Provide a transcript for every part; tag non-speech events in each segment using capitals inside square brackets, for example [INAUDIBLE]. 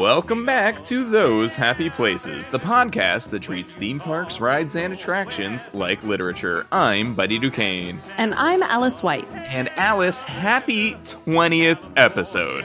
Welcome back to Those Happy Places, the podcast that treats theme parks, rides, and attractions like literature. I'm Buddy Duquesne. And I'm Alice White. And Alice, happy 20th episode.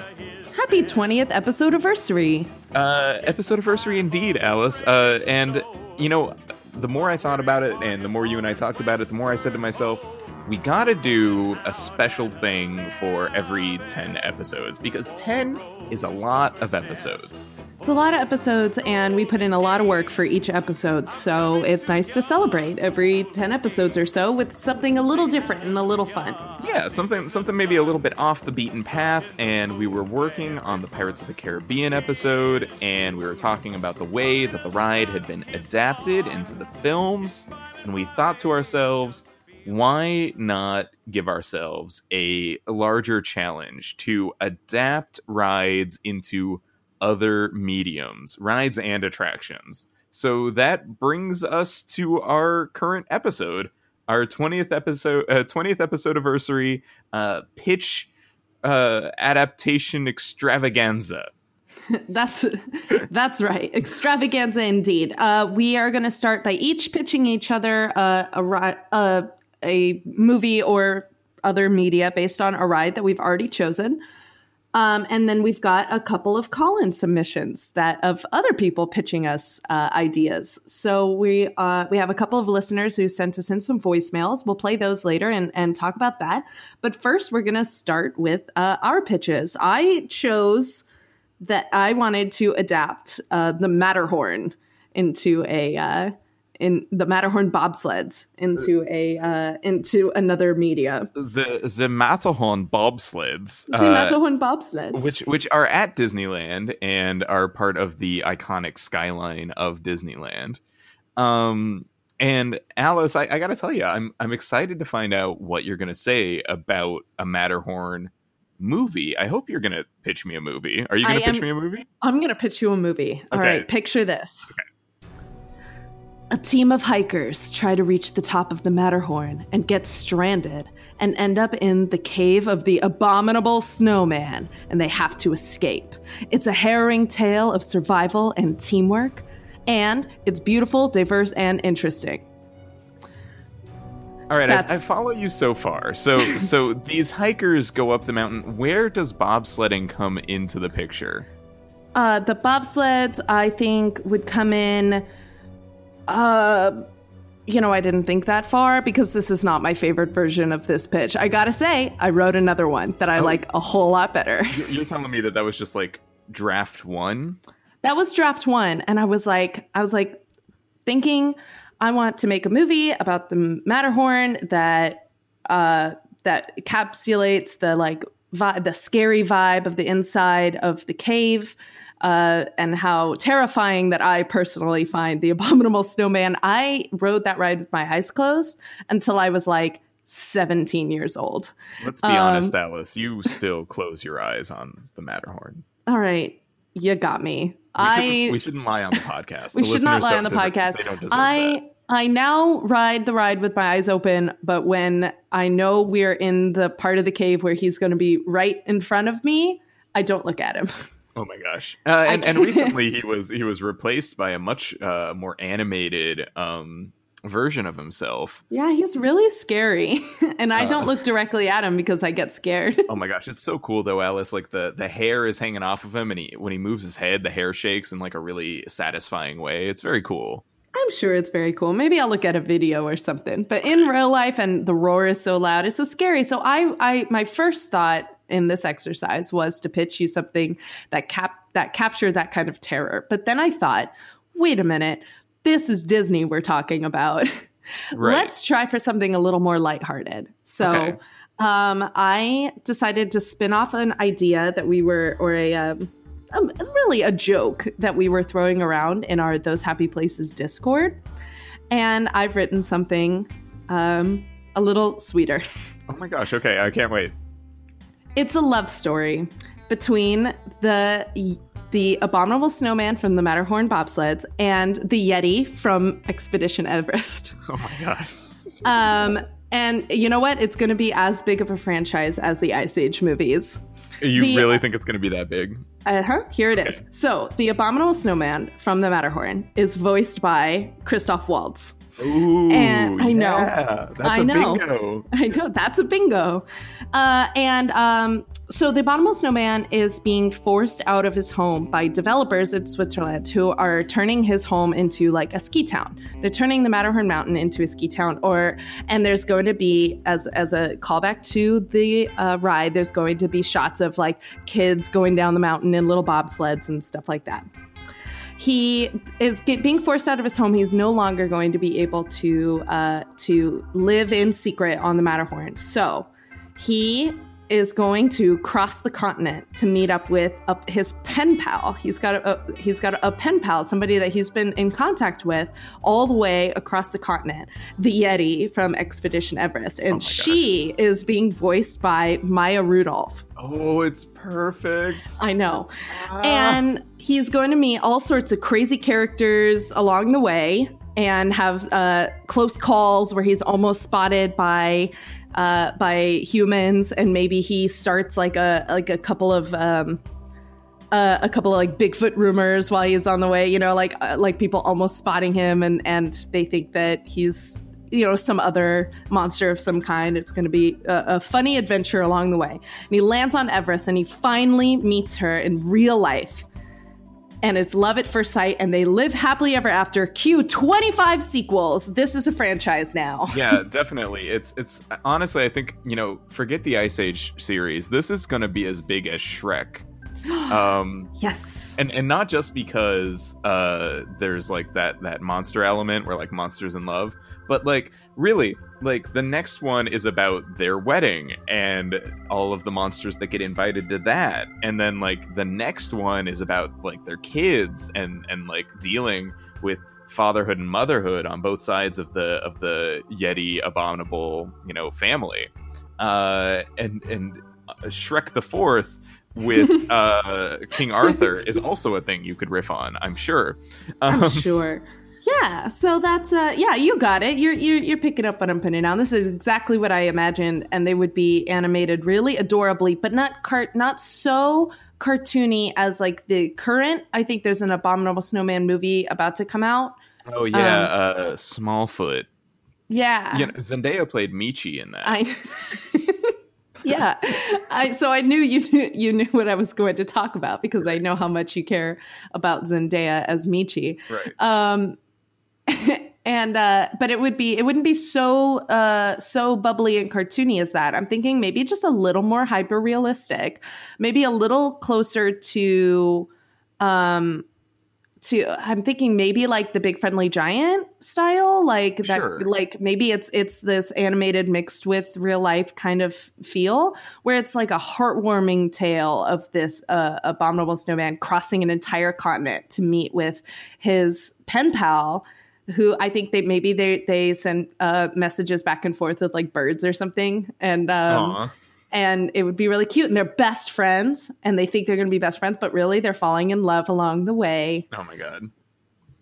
Happy 20th episode anniversary. Uh, episode anniversary indeed, Alice. Uh, and, you know, the more I thought about it and the more you and I talked about it, the more I said to myself, we gotta do a special thing for every 10 episodes because 10 is a lot of episodes. It's a lot of episodes, and we put in a lot of work for each episode, so it's nice to celebrate every 10 episodes or so with something a little different and a little fun. Yeah, something something maybe a little bit off the beaten path, and we were working on the Pirates of the Caribbean episode, and we were talking about the way that the ride had been adapted into the films, and we thought to ourselves, why not give ourselves a larger challenge to adapt rides into other mediums, rides and attractions? So that brings us to our current episode, our 20th episode, uh, 20th episode anniversary uh, pitch uh, adaptation extravaganza. [LAUGHS] that's [LAUGHS] that's right, extravaganza indeed. Uh, we are going to start by each pitching each other uh, a, a, a movie or other media based on a ride that we've already chosen. Um, and then we've got a couple of call-in submissions that of other people pitching us uh, ideas. So we uh, we have a couple of listeners who sent us in some voicemails. We'll play those later and and talk about that. But first, we're gonna start with uh, our pitches. I chose that I wanted to adapt uh, the Matterhorn into a uh, in the Matterhorn bobsleds into a uh, into another media. The the Matterhorn bobsleds. The uh, Matterhorn bobsleds, which which are at Disneyland and are part of the iconic skyline of Disneyland. Um, and Alice, I, I got to tell you, I'm I'm excited to find out what you're going to say about a Matterhorn movie. I hope you're going to pitch me a movie. Are you going to pitch me a movie? I'm going to pitch you a movie. All okay. right, picture this. Okay. A team of hikers try to reach the top of the Matterhorn and get stranded and end up in the cave of the abominable snowman, and they have to escape. It's a harrowing tale of survival and teamwork, and it's beautiful, diverse, and interesting. All right, I, I, follow you so far. So, [LAUGHS] so these hikers go up the mountain. Where does bobsledding come into the picture? Uh, the bobsleds, I think, would come in uh, you know, I didn't think that far because this is not my favorite version of this pitch. I gotta say, I wrote another one that I oh, like a whole lot better. You're telling me that that was just like draft one? That was draft one, and I was like, I was like thinking, I want to make a movie about the Matterhorn that uh, that encapsulates the like vi- the scary vibe of the inside of the cave uh, and how terrifying that I personally find the [LAUGHS] Abominable Snowman. I rode that ride with my eyes closed until I was like 17 years old. Let's be um, honest, Alice. You still [LAUGHS] close your eyes on the Matterhorn. All right. You got me. We I shouldn't, we shouldn't lie on the podcast. [LAUGHS] we the should not lie on the podcast. I that. I now ride the ride with my eyes open, but when I know we're in the part of the cave where he's going to be right in front of me, I don't look at him. Oh my gosh! Uh, and, and, recently he was he was replaced by a much uh, more animated um, version of himself. Yeah, he's really scary, [LAUGHS] and I don't uh, look directly at him because I get scared. oh my gosh, it's so cool though, Alice. Like the the hair is hanging off of him, and he when he moves his head, the hair shakes in like a really satisfying way. It's very cool. I'm sure it's very cool. Maybe I'll look at a video or something. But in real life, and the roar is so loud, it's so scary. So I, I, my first thought in this exercise was to pitch you something that cap that captured that kind of terror. But then I thought, wait a minute, this is Disney we're talking about. [LAUGHS] Right. Let's try for something a little more lighthearted. So okay. um, I decided to spin off an idea that we were, or a, um, a, really a joke that we were throwing around in our Those Happy Places Discord. And I've written something um, a little sweeter. [LAUGHS] Oh my gosh. Okay. I can't wait. It's a love story between the the abominable snowman from the Matterhorn bobsleds and the Yeti from Expedition Everest. [LAUGHS] Oh my god. Um, And you know what? It's going to be as big of a franchise as the Ice Age movies. You The- really think it's going to be that big? Uh huh. Here it is. So, the Abominable Snowman from the Matterhorn is voiced by Christoph Waltz. Ooh, And I know. yeah, that's I a know. bingo. [LAUGHS] I know that's a bingo. Uh, and um, so the Abominable Snowman is being forced out of his home by developers in Switzerland who are turning his home into like a ski town. They're turning the Matterhorn Mountain into a ski town, or and there's going to be as as a callback to the uh, ride. There's going to be shots of like kids going down the mountain in little bobsleds and stuff like that he is get, being forced out of his home. He's no longer going to be able to uh, to live in secret on the Matterhorn. So he is going to cross the continent to meet up with a, his pen pal. He's got a, a he's got a, pen pal, somebody that he's been in contact with all the way across the continent. The Yeti from Expedition Everest, and gosh. she is being voiced by Maya Rudolph. Oh, it's perfect. I know. And he's going to meet all sorts of crazy characters along the way and have uh, close calls where he's almost spotted by uh, by humans and maybe he starts like a like a couple of um, uh, a couple of like Bigfoot rumors while he's on the way, you know, like uh, like people almost spotting him and and they think that he's you know some other monster of some kind. It's going to be a, a funny adventure along the way. And he lands on Everest and he finally meets her in real life. And it's love at first sight, and they live happily ever after. Cue 25 sequels. This is a franchise now. [LAUGHS] yeah, definitely. It's it's honestly, I think you know, forget the Ice Age series. This is going to be as big as Shrek. [GASPS] Um, Yes. and and not just because uh there's like that that monster element where like monsters in love but like really like the next one is about their wedding and all of the monsters that get invited to that and then like the next one is about like their kids and and like dealing with fatherhood and motherhood on both sides of the of the yeti abominable you know family uh and and uh, shrek the fourth with [LAUGHS] uh, King Arthur is also a thing you could riff on. I'm sure. I'm Um, sure. Yeah, so that's uh yeah, you got it. You're you're you're picking up what I'm putting down. This is exactly what I imagined and they would be animated really adorably, but not cart not so cartoony as like the current. I think there's an Abominable Snowman movie about to come out. Oh yeah, uh, Smallfoot. Yeah. You know, Zendaya played Meechee in that. I [LAUGHS] Yeah. I so I knew you knew, you knew what I was going to talk about because I know how much you care about Zendaya as Meechee. right. Um, [LAUGHS] and uh, but it would be it wouldn't be so uh so bubbly and cartoony as that. I'm thinking maybe just a little more hyper realistic, maybe a little closer to um to I'm thinking maybe like the Big Friendly Giant style, like that Sure. like maybe it's it's this animated mixed with real life kind of feel where it's like a heartwarming tale of this uh, abominable snowman crossing an entire continent to meet with his pen pal who I think they maybe they they send uh, messages back and forth with like birds or something and um. And it would be really cute and they're best friends and they think they're going to be best friends but really they're falling in love along the way Oh my god.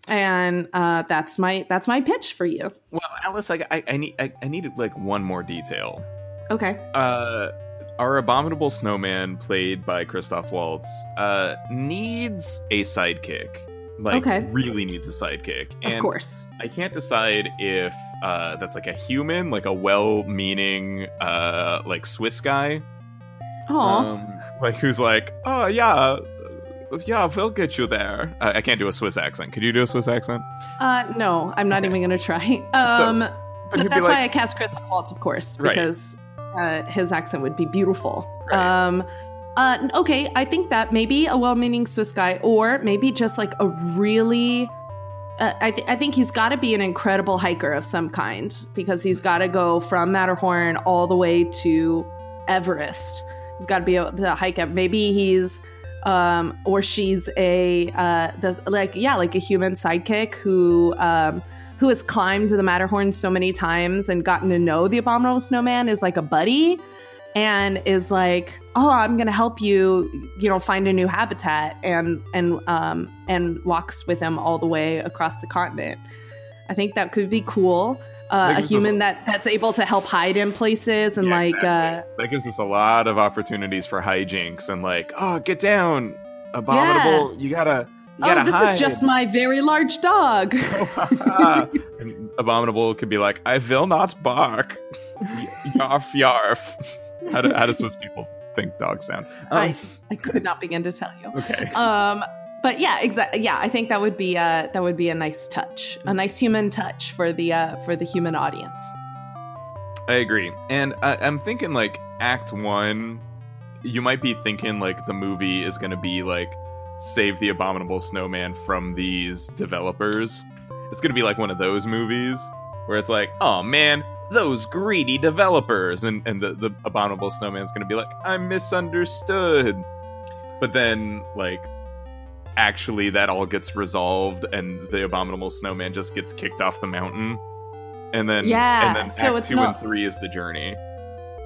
and uh, that's my that's my pitch for you Well, Alice, I, I, I need I, I needed like one more detail. okay Uh, our abominable snowman, played by Christoph Waltz, uh, needs a sidekick. Like, Okay. really needs a sidekick. of course I can't decide if uh, that's like a human, like a well-meaning, uh, like Swiss guy, oh um, like who's like, oh yeah, yeah, we'll get you there. Uh, I can't do a Swiss accent. Could you do a Swiss accent? uh, no i'm not Okay. even going to try um, But but that's like, why i cast chris waltz of course Right. because uh, his accent would be beautiful Right. um, uh, okay i think that maybe a well-meaning swiss guy or maybe just like a really uh, I, th- I think he's got to be an incredible hiker of some kind because he's got to go from Matterhorn all the way to Everest. He's got to be able to hike up. Maybe he's um, or she's a uh, the, like yeah, like a human sidekick who um, who has climbed the Matterhorn so many times and gotten to know the Abominable Snowman is like a buddy and is like, "Oh, I'm going to help you, you know, find a new habitat," and and um and walks with him all the way across the continent. I think that could be cool. uh, a us human that that's able to help hide in places and Yeah, like exactly. that gives us a lot of opportunities for hijinks and like, oh, get down, abominable. You gotta, you uh oh this hide. is just my very large dog [LAUGHS] abominable could be like, I will not bark. [LAUGHS] yarf yarf. How do how does those people think dogs sound? Um, I, I could not begin to tell you okay. um but yeah exactly yeah i think that would be uh that would be a nice touch a nice human touch for the uh for the human audience I agree. And I, I'm thinking like Act One, you might be thinking like the movie is going to be like save the abominable snowman from these developers. It's going to be like one of those movies where it's like, oh man, those greedy developers, and and the the abominable snowman's going to be like, I'm misunderstood. But then like. Actually, that all gets resolved, and the abominable snowman just gets kicked off the mountain, and then Yeah, and then so it's two not- and three is the journey.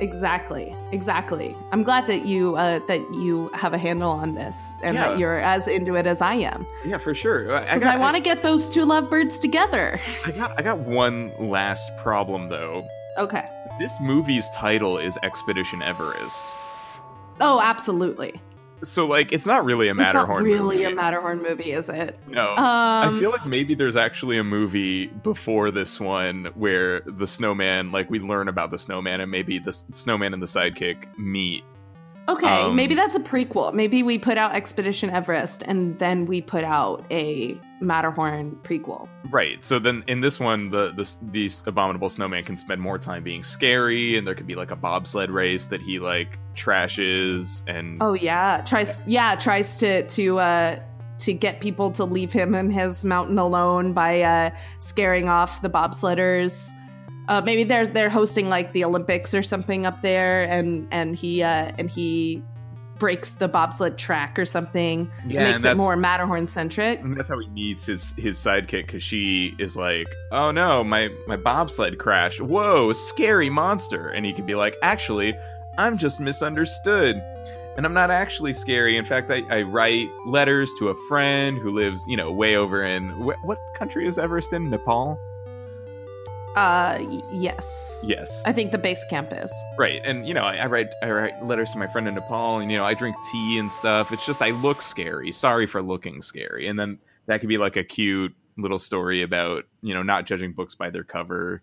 Exactly exactly i'm glad that you uh that you have a handle on this and Yeah. that you're as into it as i am Yeah, for sure. I, I got, i, want to get those two lovebirds together I got, I got one last problem though. okay This movie's title is Expedition Everest, oh absolutely so like it's not really a Matterhorn. it's not really movie. a matterhorn movie is it No. um I feel like maybe there's actually a movie before this one where the snowman, like we learn about the snowman, and maybe the snowman and the sidekick meet. Okay, Um, maybe that's a prequel. Maybe we put out Expedition Everest and then we put out a Matterhorn prequel. Right. So then in this one, the the these abominable snowman can spend more time being scary, and there could be like a bobsled race that he like trashes, and Oh yeah, tries yeah tries to to uh to get people to leave him and his mountain alone by uh scaring off the bobsledders. Uh, maybe they're they're hosting like the Olympics or something up there, and and he uh, and he breaks the bobsled track or something. Yeah, makes it more Matterhorn centric. And that's how he meets his his sidekick because she is like, "Oh no, my my bobsled crashed. Whoa, scary monster!" And he can be like, "Actually, I'm just misunderstood, and I'm not actually scary. In fact, I, I write letters to a friend who lives, you know, way over in wh- what country is Everest in? Nepal? Uh, y- yes. Yes, I think the base camp is. right. And you know, I, I write I write letters to my friend in Nepal, and you know, I drink tea and stuff. It's just I look scary. Sorry for looking scary. And then that could be like a cute little story about you know not judging books by their cover.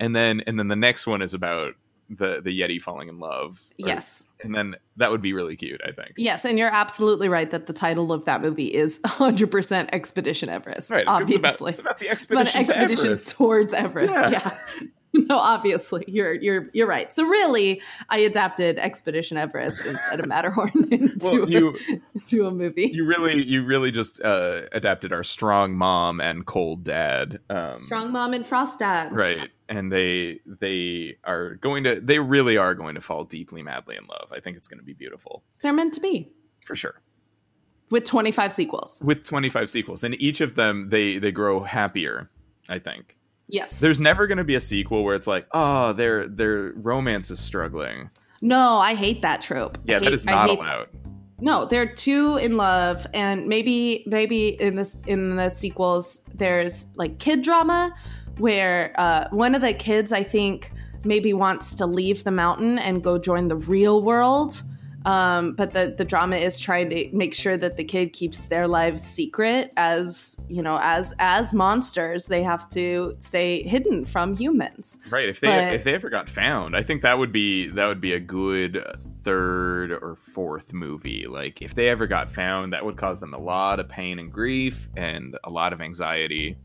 And then and then the next one is about the the Yeti falling in love. Or- Yes. And then that would be really cute. I think. Yes, and you're absolutely right that the title of that movie is [LAUGHS] 100% Expedition Everest. Right. obviously. It's about, it's about the It's about expedition. to Everest. towards Everest. Yeah. Yeah. [LAUGHS] [LAUGHS] No, obviously, you're you're you're right. So really, I adapted Expedition Everest instead of Matterhorn [LAUGHS] into, Well, you [LAUGHS] into a movie. you really you really just uh, adapted our strong mom and cold dad. Um, Strong Mom and Frost Dad. right and they they are going to they really are going to fall deeply madly in love i think it's going to be beautiful They're meant to be for sure with 25 sequels. with 25 sequels and each of them they they grow happier i think Yes. there's never going to be a sequel where it's like oh their their romance is struggling no, I hate that trope. yeah I that hate- is not hate- allowed No, they're two in love, and maybe maybe in this in the sequels there's like kid drama where uh, one of the kids I think maybe wants to leave the mountain and go join the real world. Um, but the the drama is trying to make sure that the kid keeps their lives secret as you know as as monsters they have to stay hidden from humans. right if they But- if they ever got found i think that would be that would be a good third or fourth movie. Like if they ever got found that would cause them a lot of pain and grief and a lot of anxiety.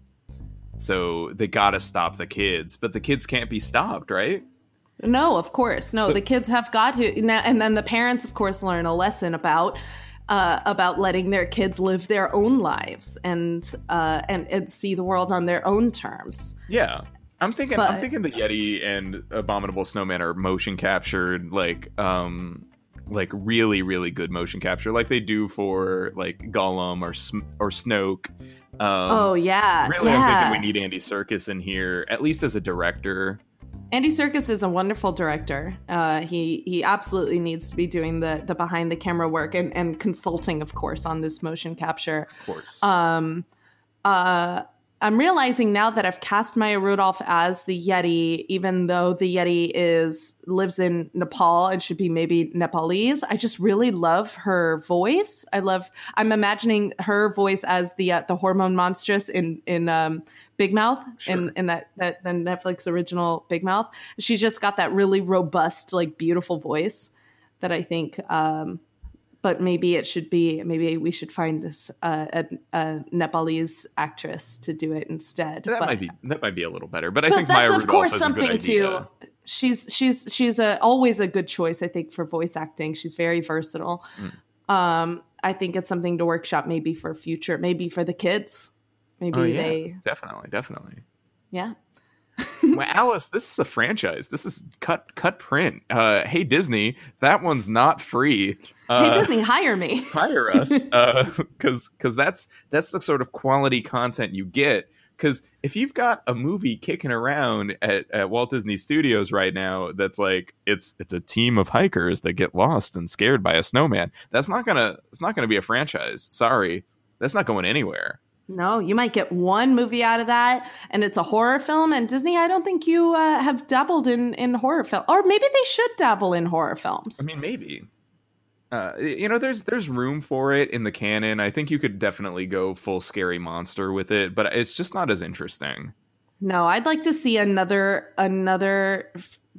So they gotta stop the kids but the kids can't be stopped right No, of course. No, So- the kids have got to now- and then the parents of course learn a lesson about uh, about letting their kids live their own lives and uh, and and see the world on their own terms. yeah i'm thinking i'm thinking the yeti and abominable snowman are motion captured like um like really really good motion capture like they do for like gollum or Sm- or snoke um oh yeah. Really, yeah. I'm thinking we need Andy Serkis in here, at least as a director. Andy Serkis is a wonderful director. Uh, he he absolutely needs to be doing the the behind the camera work and, and consulting, of course, on this motion capture. Of course. Um, uh, I'm realizing now that I've cast Maya Rudolph as the Yeti, even though the Yeti is lives in Nepal and should be maybe Nepalese. I just really love her voice. I love. I'm imagining her voice as the uh, the hormone monstress in in um, Big Mouth Sure. in in that that the Netflix original Big Mouth. She just got that really robust, like beautiful voice that I think. Um, but maybe it should be maybe we should find this uh, a, a Nepalese actress to do it instead. That but, might be that might be a little better, but I think that's Maya of Rudolph course is a good something idea. to. She's she's she's a always a good choice. I think for voice acting, she's very versatile. Mm. Um, I think it's something to workshop maybe for future, maybe for the kids. Maybe Oh, yeah. they, Definitely, definitely. yeah. [LAUGHS] [LAUGHS] well, Alice, this is a franchise. This is cut cut print. Uh, hey Disney, that one's not free. Uh, hey Disney, hire me. [LAUGHS] hire us because because that's that's the sort of quality content you get because if you've got a movie kicking around at, at walt disney studios right now that's like it's it's a team of hikers that get lost and scared by a snowman that's not gonna it's not gonna be a franchise sorry that's not going anywhere No, you might get one movie out of that, and it's a horror film. And Disney, I don't think you uh, have dabbled in in horror film, or maybe they should dabble in horror films. i mean maybe uh, you know, there's there's room for it in the canon. I think you could definitely go full scary monster with it, but it's just not as interesting. No, I'd like to see another another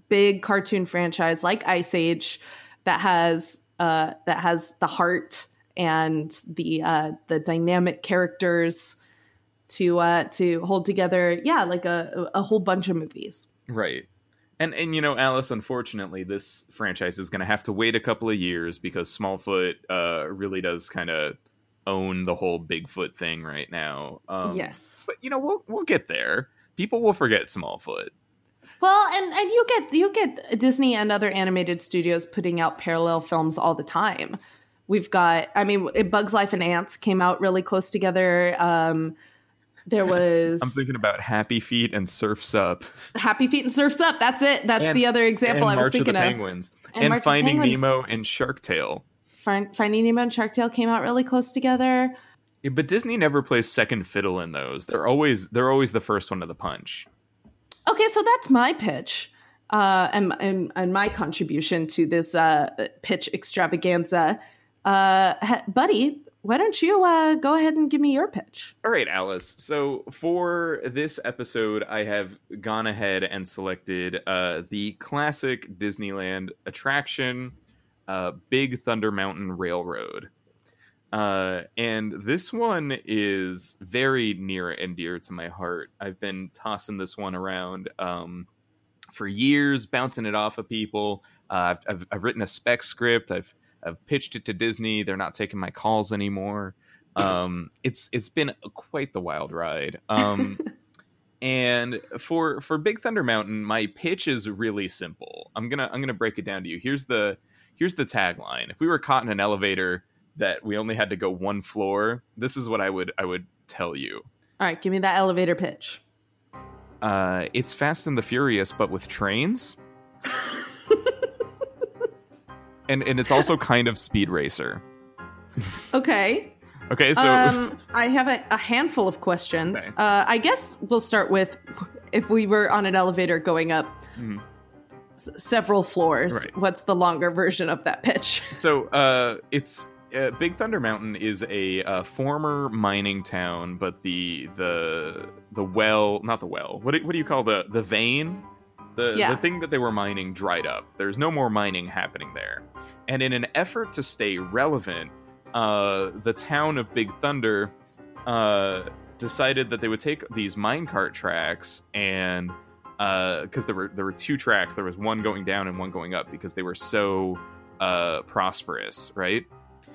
big cartoon franchise like Ice Age that has uh, that has the heart and the uh, the dynamic characters to uh, to hold together. Yeah, like a a whole bunch of movies. Right. And and you know, Alice, unfortunately, this franchise is going to have to wait a couple of years because Smallfoot uh, really does kind of own the whole Bigfoot thing right now. Um, yes. but you know, we'll we'll get there. People will forget Smallfoot. Well, and and you get you get Disney and other animated studios putting out parallel films all the time. We've got, I mean, Bugs Life and Ants came out really close together. Um, there [LAUGHS] was I'm thinking about Happy Feet and Surfs Up. Happy Feet and Surfs Up. That's it. That's And- the other example I was March thinking of the of. Penguins And and, of the Finding Penguins. Nemo and Shark Tale. Finding Nemo and Shark Tale came out really close together. Yeah, but Disney never plays second fiddle in those. They're always they're always the first one to the punch. Okay, so that's my pitch. Uh, and, and and my contribution to this uh, pitch extravaganza, uh, buddy. Why don't you uh, go ahead and give me your pitch? All right, Alice. So for this episode, I have gone ahead and selected uh, the classic Disneyland attraction, uh, Big Thunder Mountain Railroad. Uh, and this one is very near and dear to my heart. I've been tossing this one around um, for years, bouncing it off of people. Uh, I've, I've, I've written a spec script. I've I've pitched it to Disney. They're not taking my calls anymore. Um, it's it's been quite the wild ride. Um, [LAUGHS] and for for Big Thunder Mountain, my pitch is really simple. I'm gonna I'm gonna break it down to you. Here's the here's the tagline. If we were caught in an elevator that we only had to go one floor, this is what I would I would tell you. All right, give me that elevator pitch. Uh, it's Fast and the Furious, but with trains. [LAUGHS] and and it's also kind of Speed Racer. Okay. Okay, so um, I have a, a handful of questions. Okay. Uh, I guess we'll start with if we were on an elevator going up Mhm. s- several floors. Right. What's the longer version of that pitch? [LAUGHS] so uh, it's uh, Big Thunder Mountain is a uh, former mining town, but the the the well, not the well. What do, what do you call the the vein? The Yeah. the thing that they were mining dried up. There's no more mining happening there. And in an effort to stay relevant, uh, the town of Big Thunder uh, decided that they would take these minecart tracks and because there were there were two tracks, there was one going down and one going up because they were so uh, prosperous, right?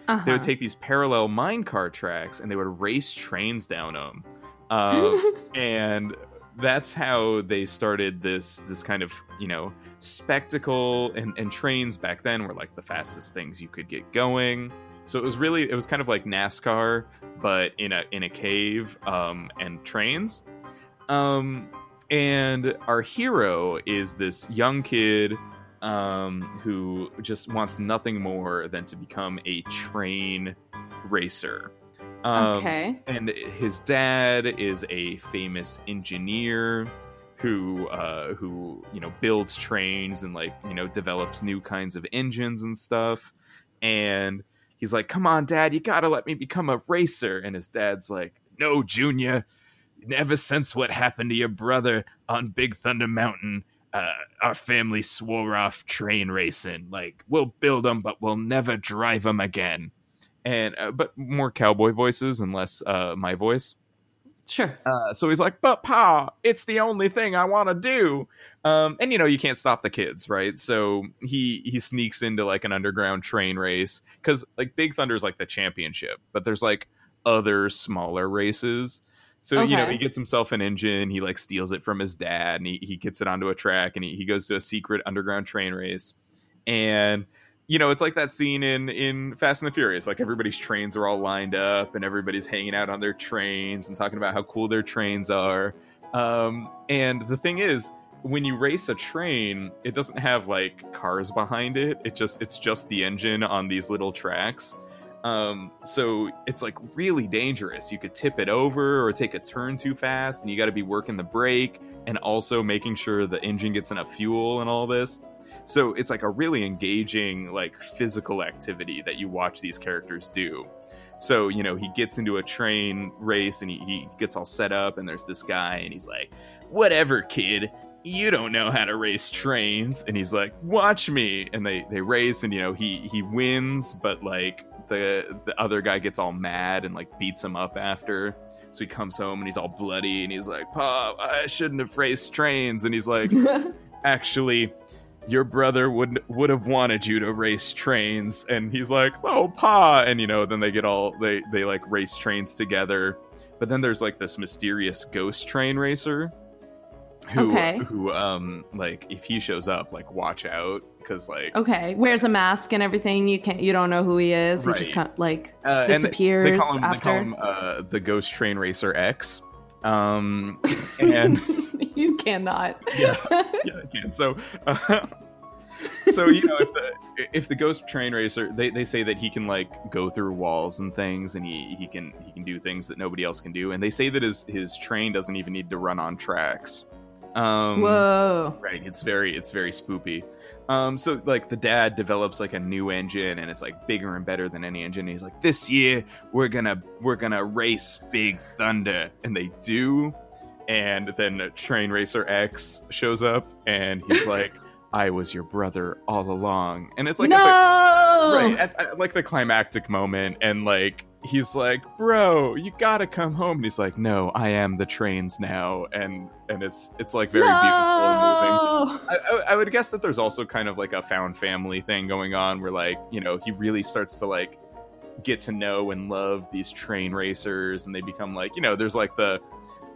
Uh-huh. They would take these parallel minecart tracks and they would race trains down them, uh, [LAUGHS] and that's how they started this this kind of you know spectacle and, and trains back then were like the fastest things you could get going. So it was really it was kind of like nascar but in a in a cave um, and trains. Um, and our hero is this young kid um, who just wants nothing more than to become a train racer Um, okay. and his dad is a famous engineer who uh who you know builds trains and like you know develops new kinds of engines and stuff. And he's like come on dad you gotta let me become a racer. And his dad's like no junior. Ever since what happened to your brother on big thunder mountain uh, our family swore off train racing. Like we'll build them but we'll never drive them again and uh, but more cowboy voices and less uh, my voice Sure. uh, so he's like, "But pa, it's the only thing I want to do." Um, and you know, you can't stop the kids, right? So he he sneaks into like an underground train race because like Big Thunder's like the championship, but there's like other smaller races. So you know, he gets himself an engine. He like steals it from his dad, and he he gets it onto a track, and he, he goes to a secret underground train race, and you know, it's like that scene in in Fast and the Furious. Like everybody's trains are all lined up, and everybody's hanging out on their trains and talking about how cool their trains are. Um, and the thing is, when you race a train, it doesn't have like cars behind it. It just it's just the engine on these little tracks. Um, so it's like really dangerous. You could tip it over or take a turn too fast, and you got to be working the brake and also making sure the engine gets enough fuel and all this. So it's like a really engaging, like physical activity that you watch these characters do. So, you know, he gets into a train race and he, he gets all set up, and there's this guy, and he's like, Whatever, kid, you don't know how to race trains. And he's like, Watch me. And they, they race, and, you know, he, he wins, but like the, the other guy gets all mad and like beats him up after. So he comes home and he's all bloody, and he's like, Pa, I shouldn't have raced trains. And he's like, [LAUGHS] actually your brother would would have wanted you to race trains and he's like oh pa and you know then they get all they they like race trains together but then there's like this mysterious ghost train racer who Okay. who um like if he shows up like watch out because like okay. Wears a mask and everything. You can't. You don't know who he is. He just Right. kind like uh, they- disappears they call him, after. they call him uh, the ghost train racer x um and [LAUGHS] [LAUGHS] you cannot. yeah, yeah, I can. So, uh, [LAUGHS] so you know, if the, if the ghost train racer, they, they say that he can like go through walls and things, and he, he can he can do things that nobody else can do, and they say that his his train doesn't even need to run on tracks. Um, Whoa. Right, it's very it's very spoopy. Um, so like the dad develops like a new engine, and it's like bigger and better than any engine. And he's like, this year we're gonna we're gonna race Big Thunder, and they do. And then Train Racer X shows up, and he's [LAUGHS] like, "I was your brother all along," and it's like no. right at, at, like the climactic moment, and like he's like, "Bro, you gotta come home," and he's like, "No, I am the trains now," and and it's it's like very beautiful and moving. I, I, I would guess that there's also kind of like a found family thing going on where like you know he really starts to like get to know and love these train racers and they become like you know there's like the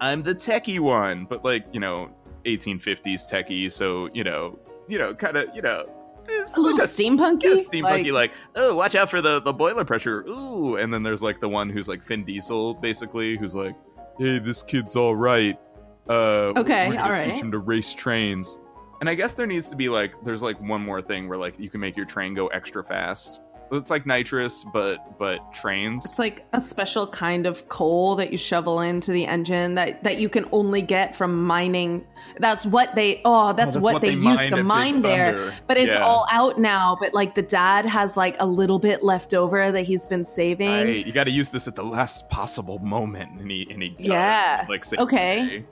i'm the techie one but like you know 1850s techie so you know you know kind of you know it's A little like steampunky. yeah, steampunky like, oh watch out for the the boiler pressure ooh and then there's like the one who's like Vin Diesel basically who's like hey this kid's all right uh Okay, all right. teach him to race trains and I guess there needs to be like there's like one more thing where like you can make your train go extra fast it's like nitrous but but trains It's like a special kind of coal that you shovel into the engine that, that you can only get from mining. That's what they oh, oh that's, that's what, what they, they used to mine there. Thunder. But it's Yeah. all out now. But like the dad has like a little bit left over that he's been saving. Right, you got to use this at the last possible moment, and he and he Yeah. like say, Okay.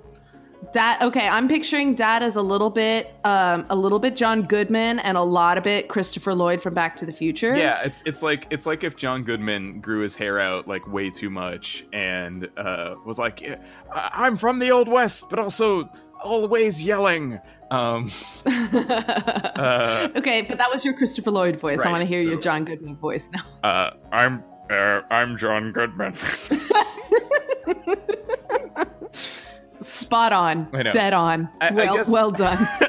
Dad okay, I'm picturing dad as a little bit um a little bit John Goodman and a lot of it Christopher Lloyd from Back to the Future. Yeah, it's it's like it's like if John Goodman grew his hair out like way too much and uh, was like, "Yeah, I- "I'm from the old west, but also always yelling." Um, [LAUGHS] uh, okay, but that was your Christopher Lloyd voice. I want to hear your John Goodman voice now. uh, I'm uh, I'm John Goodman. [LAUGHS] [LAUGHS] Spot on. I. Dead on. I- I well, guess- well done. [LAUGHS]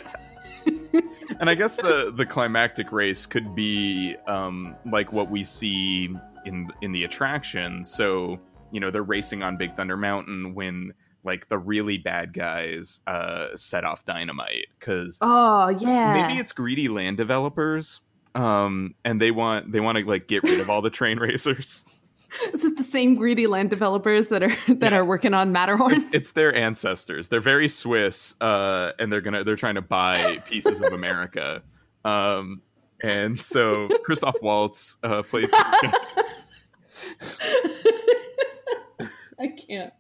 [LAUGHS] and I guess the the climactic race could be um, like what we see in in the attraction. So you know they're racing on Big Thunder Mountain when like the really bad guys uh, set off dynamite because oh yeah. maybe it's greedy land developers um, and they want they want to like get rid of all the train [LAUGHS] racers. [LAUGHS] Is it the same greedy land developers that are [LAUGHS] that Yeah. are working on Matterhorn? it's, it's their ancestors. They're very Swiss, uh, and they're gonna they're trying to buy pieces of America. Um, and so Christoph Waltz uh, plays. [LAUGHS] I can't.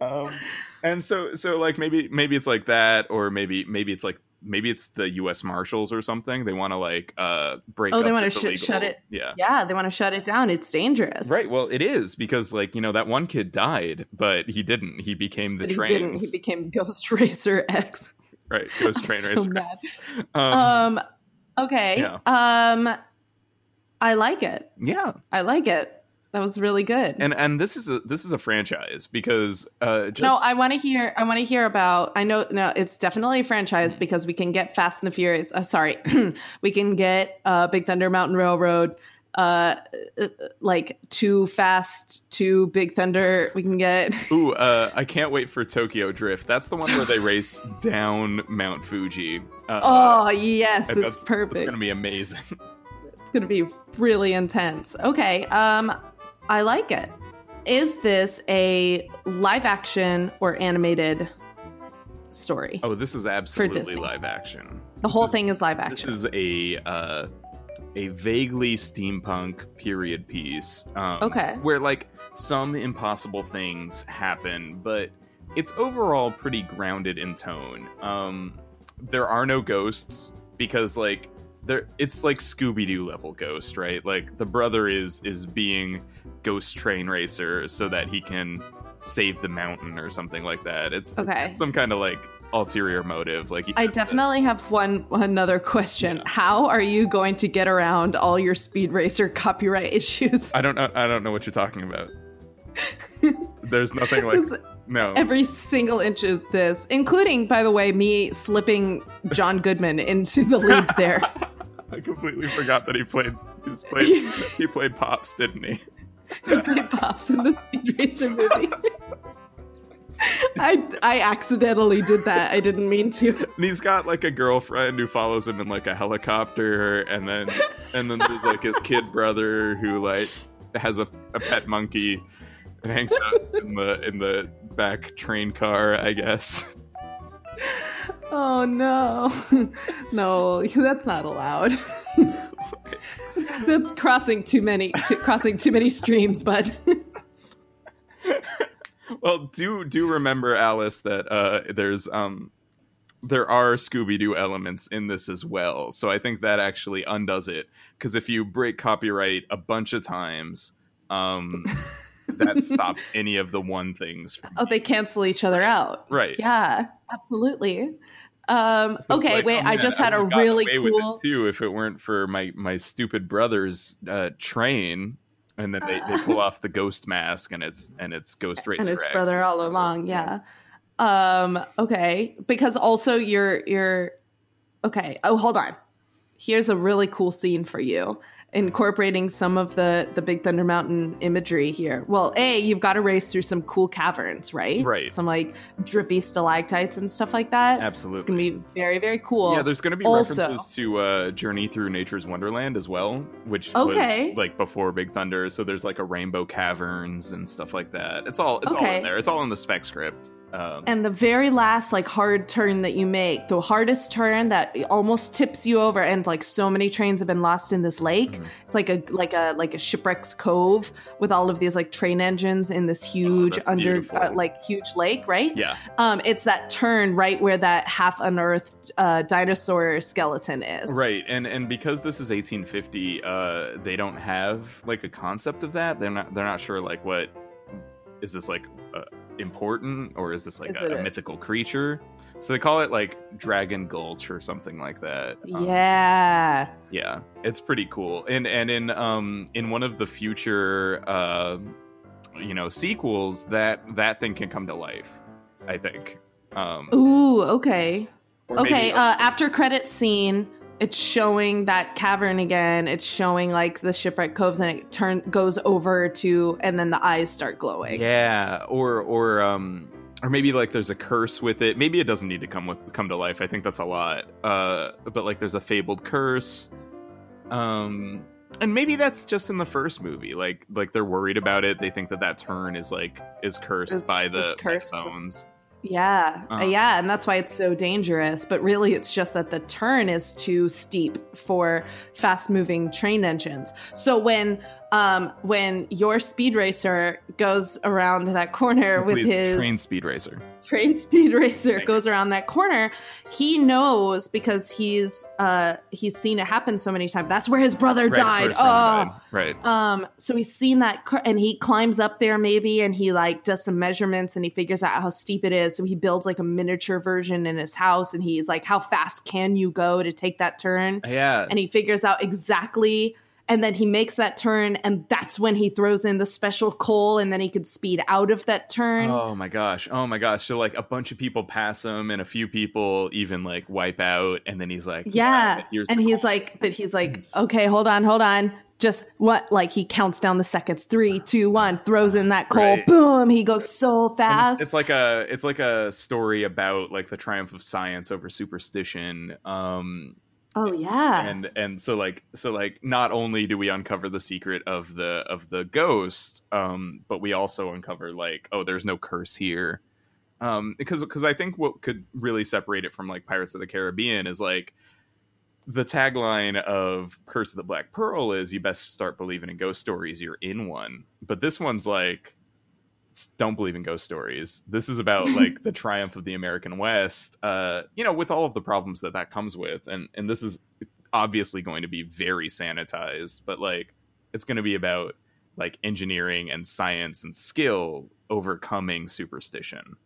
um, and so so like maybe maybe it's like that, or maybe maybe it's like maybe it's the U.S. Marshals or something. They want to like uh, break. Oh, they wanna sh- illegal- shut it- Yeah. Yeah, they want to shut it down. It's dangerous. Right. Well, it is because like you know that one kid died, but he didn't. He became the But he didn't. He became Ghost [LAUGHS] Racer X. right. Ghost train so racer. mad. [LAUGHS] Um, Um. Okay. Yeah. Um. I like it. yeah. I like it. That was really good. and and this is a this is a franchise because uh just no, I want to hear. I want to hear about. I know. No, it's definitely a franchise because we can get Fast and the Furious. Uh, sorry, [CLEARS THROAT] we can get uh, Big Thunder Mountain Railroad. Uh, uh, like too fast, too Big Thunder. We can get. [LAUGHS] ooh uh i can't wait for tokyo drift that's the one where they [LAUGHS] race down mount fuji uh, Oh yes, it's perfect. it's gonna be amazing [LAUGHS] It's gonna be really intense. Okay, um, I like it. Is this a live action or animated story? oh this is absolutely live action the whole this thing is live action. this is a uh a vaguely steampunk period piece um, Okay. where like some impossible things happen but it's overall pretty grounded in tone um there are no ghosts because like there it's like scooby-doo level ghost right like the brother is is being ghost train racer so that he can save the mountain or something like that it's Okay. it's some kind of like ulterior motive like I definitely have one another question. Yeah. How are you going to get around all your Speed Racer copyright [LAUGHS] issues? I don't know. I don't know what you're talking about. [LAUGHS] There's nothing like no. Every single inch of this, including, by the way, me slipping John Goodman into the lead there. [LAUGHS] I completely forgot that he played. He's played. he [LAUGHS] played pops, didn't he? He played Pops in the Speed Racer movie. I, I accidentally did that. I didn't mean to. And he's got like a girlfriend who follows him in like a helicopter, and then and then there's like his kid brother who like has a, a pet monkey and hangs out in the in the back train car, I guess. [LAUGHS] Oh no, [LAUGHS] no, [LAUGHS] that's not allowed. that's, that's crossing too many, too, crossing too many streams. But Well, do do remember Alice that uh, there's um there are Scooby Doo elements in this as well. So I think that actually undoes it because if you break copyright a bunch of times, um, that stops any of the one things. From, oh, they cancel each other out. right. Yeah, absolutely. Um, So okay, like, wait. I man, just had a really away with it cool. too if it weren't for my my stupid brother's uh, train. And then they, they pull [LAUGHS] off the ghost mask, and it's and it's Ghost Racer and it's X. brother all along yeah um okay because also you're you're okay oh hold on here's a really cool scene for you incorporating some of the the big thunder mountain imagery here well a you've got to race through some cool caverns right Right. some like drippy stalactites and stuff like that Absolutely. it's gonna be very very cool Yeah, there's going to be Also- references to uh, Journey Through Nature's Wonderland as well, which Okay. was like before Big Thunder. So there's like a rainbow caverns and stuff like that. It's all it's all in there. It's all in the spec script. Um, And the very last like hard turn that you make, the hardest turn that almost tips you over, and like so many trains have been lost in this lake. Mhm. It's like a like a like a shipwrecks cove with all of these like train engines in this huge Oh, under uh, like huge lake, right? yeah, Um, it's that turn right where that half unearthed uh, dinosaur skeleton is. right. And and because this is 1850, uh, they don't have like a concept of that. They're not they're not sure like what is this like uh, important or is this like Is a, a mythical creature? So they call it like Dragon Gulch or something like that. Um, Yeah. yeah it's pretty cool and and in um in one of the future uh you know sequels that that thing can come to life i think um Ooh. Okay. Okay, maybe- uh, after credit scene, it's showing that cavern again. It's showing like the shipwreck coves, and it turn goes over to, and then the eyes start glowing. yeah or or um or maybe like there's a curse with it maybe it doesn't need to come with come to life i think that's a lot uh but like there's a fabled curse um and maybe that's just in the first movie. Like like they're worried about it. They think that that turn is like is cursed by the like, bones. Yeah, Uh. yeah, and that's why it's so dangerous. But really, it's just that the turn is too steep for fast-moving train engines. So when um when your speed racer goes around that corner with Please, his train speed racer. train [LAUGHS] speed racer Thank goes around that corner he knows because he's uh he's seen it happen so many times that's where his brother Right, died brother oh died. Right. um so he's seen that cr- and he climbs up there maybe and he like does some measurements and he figures out how steep it is so he builds like a miniature version in his house and he's like how fast can you go to take that turn Yeah. and he figures out exactly and then he makes that turn and that's when he throws in the special coal and then he could speed out of that turn Oh my gosh. Oh my gosh. So like a bunch of people pass him and a few people even like wipe out and then he's like Yeah. here's And he's like, but he's like, okay, hold on, hold on. Just what? Like he counts down the seconds. Three, two, one. Throws in that coal. Right. Boom. He goes so And fast. It's like a it's like a story about like the triumph of science over superstition. Um oh yeah. and and so like so like not only do we uncover the secret of the of the ghost um but we also uncover like oh there's no curse here um because because i think what could really separate it from like pirates of the caribbean is like the tagline of curse of the black pearl is you best start believing in ghost stories you're in one but this one's like don't believe in ghost stories. This is about [LAUGHS] like the triumph of the american west uh you know with all of the problems that that comes with. And and this is obviously going to be very sanitized but like it's going to be about like engineering and science and skill overcoming superstition.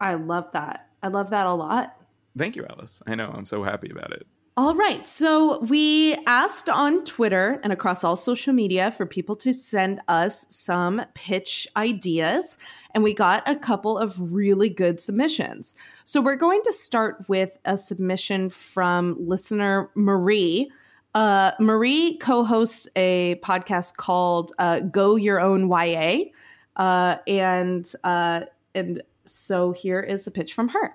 I love that. I love that a lot. thank you alice. I know. I'm so happy about it All right. So we asked on Twitter and across all social media for people to send us some pitch ideas, and we got a couple of really good submissions. So we're going to start with a submission from listener Marie. Uh, Marie co hosts a podcast called uh, Go Your Own YA. Uh, and, uh, and so here is the pitch from her.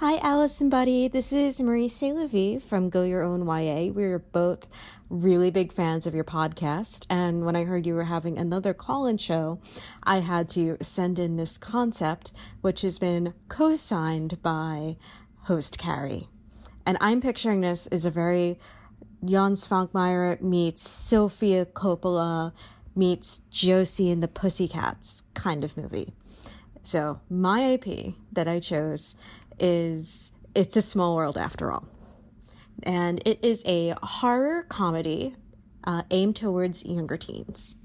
Hi, and Buddy. This is Marie Saint from Go Your Own YA. We're both really big fans of your podcast. And when I heard you were having another call in show, I had to send in this concept, which has been co signed by host Carrie. And I'm picturing this as a very Jan Svankmajer meets Sofia Coppola meets Josie and the Pussycats kind of movie. So my IP that I chose is It's a Small World After All. And it is a horror comedy uh, aimed towards younger teens.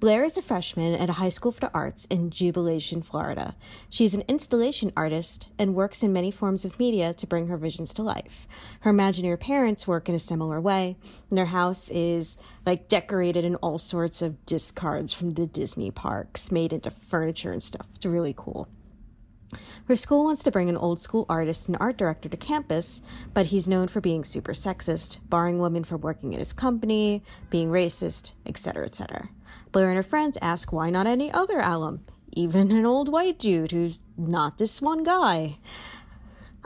Blair is a freshman at a high school for the arts in Jubilation, Florida. She's an installation artist and works in many forms of media to bring her visions to life. Her imaginary parents work in a similar way, and their house is like decorated in all sorts of discards from the Disney parks, made into furniture and stuff. It's really cool. Her school wants to bring an old school artist and art director to campus, but he's known for being super sexist, barring women from working at his company, being racist, etc., etc. Blair and her friends ask why not any other alum, even an old white dude who's not this one guy.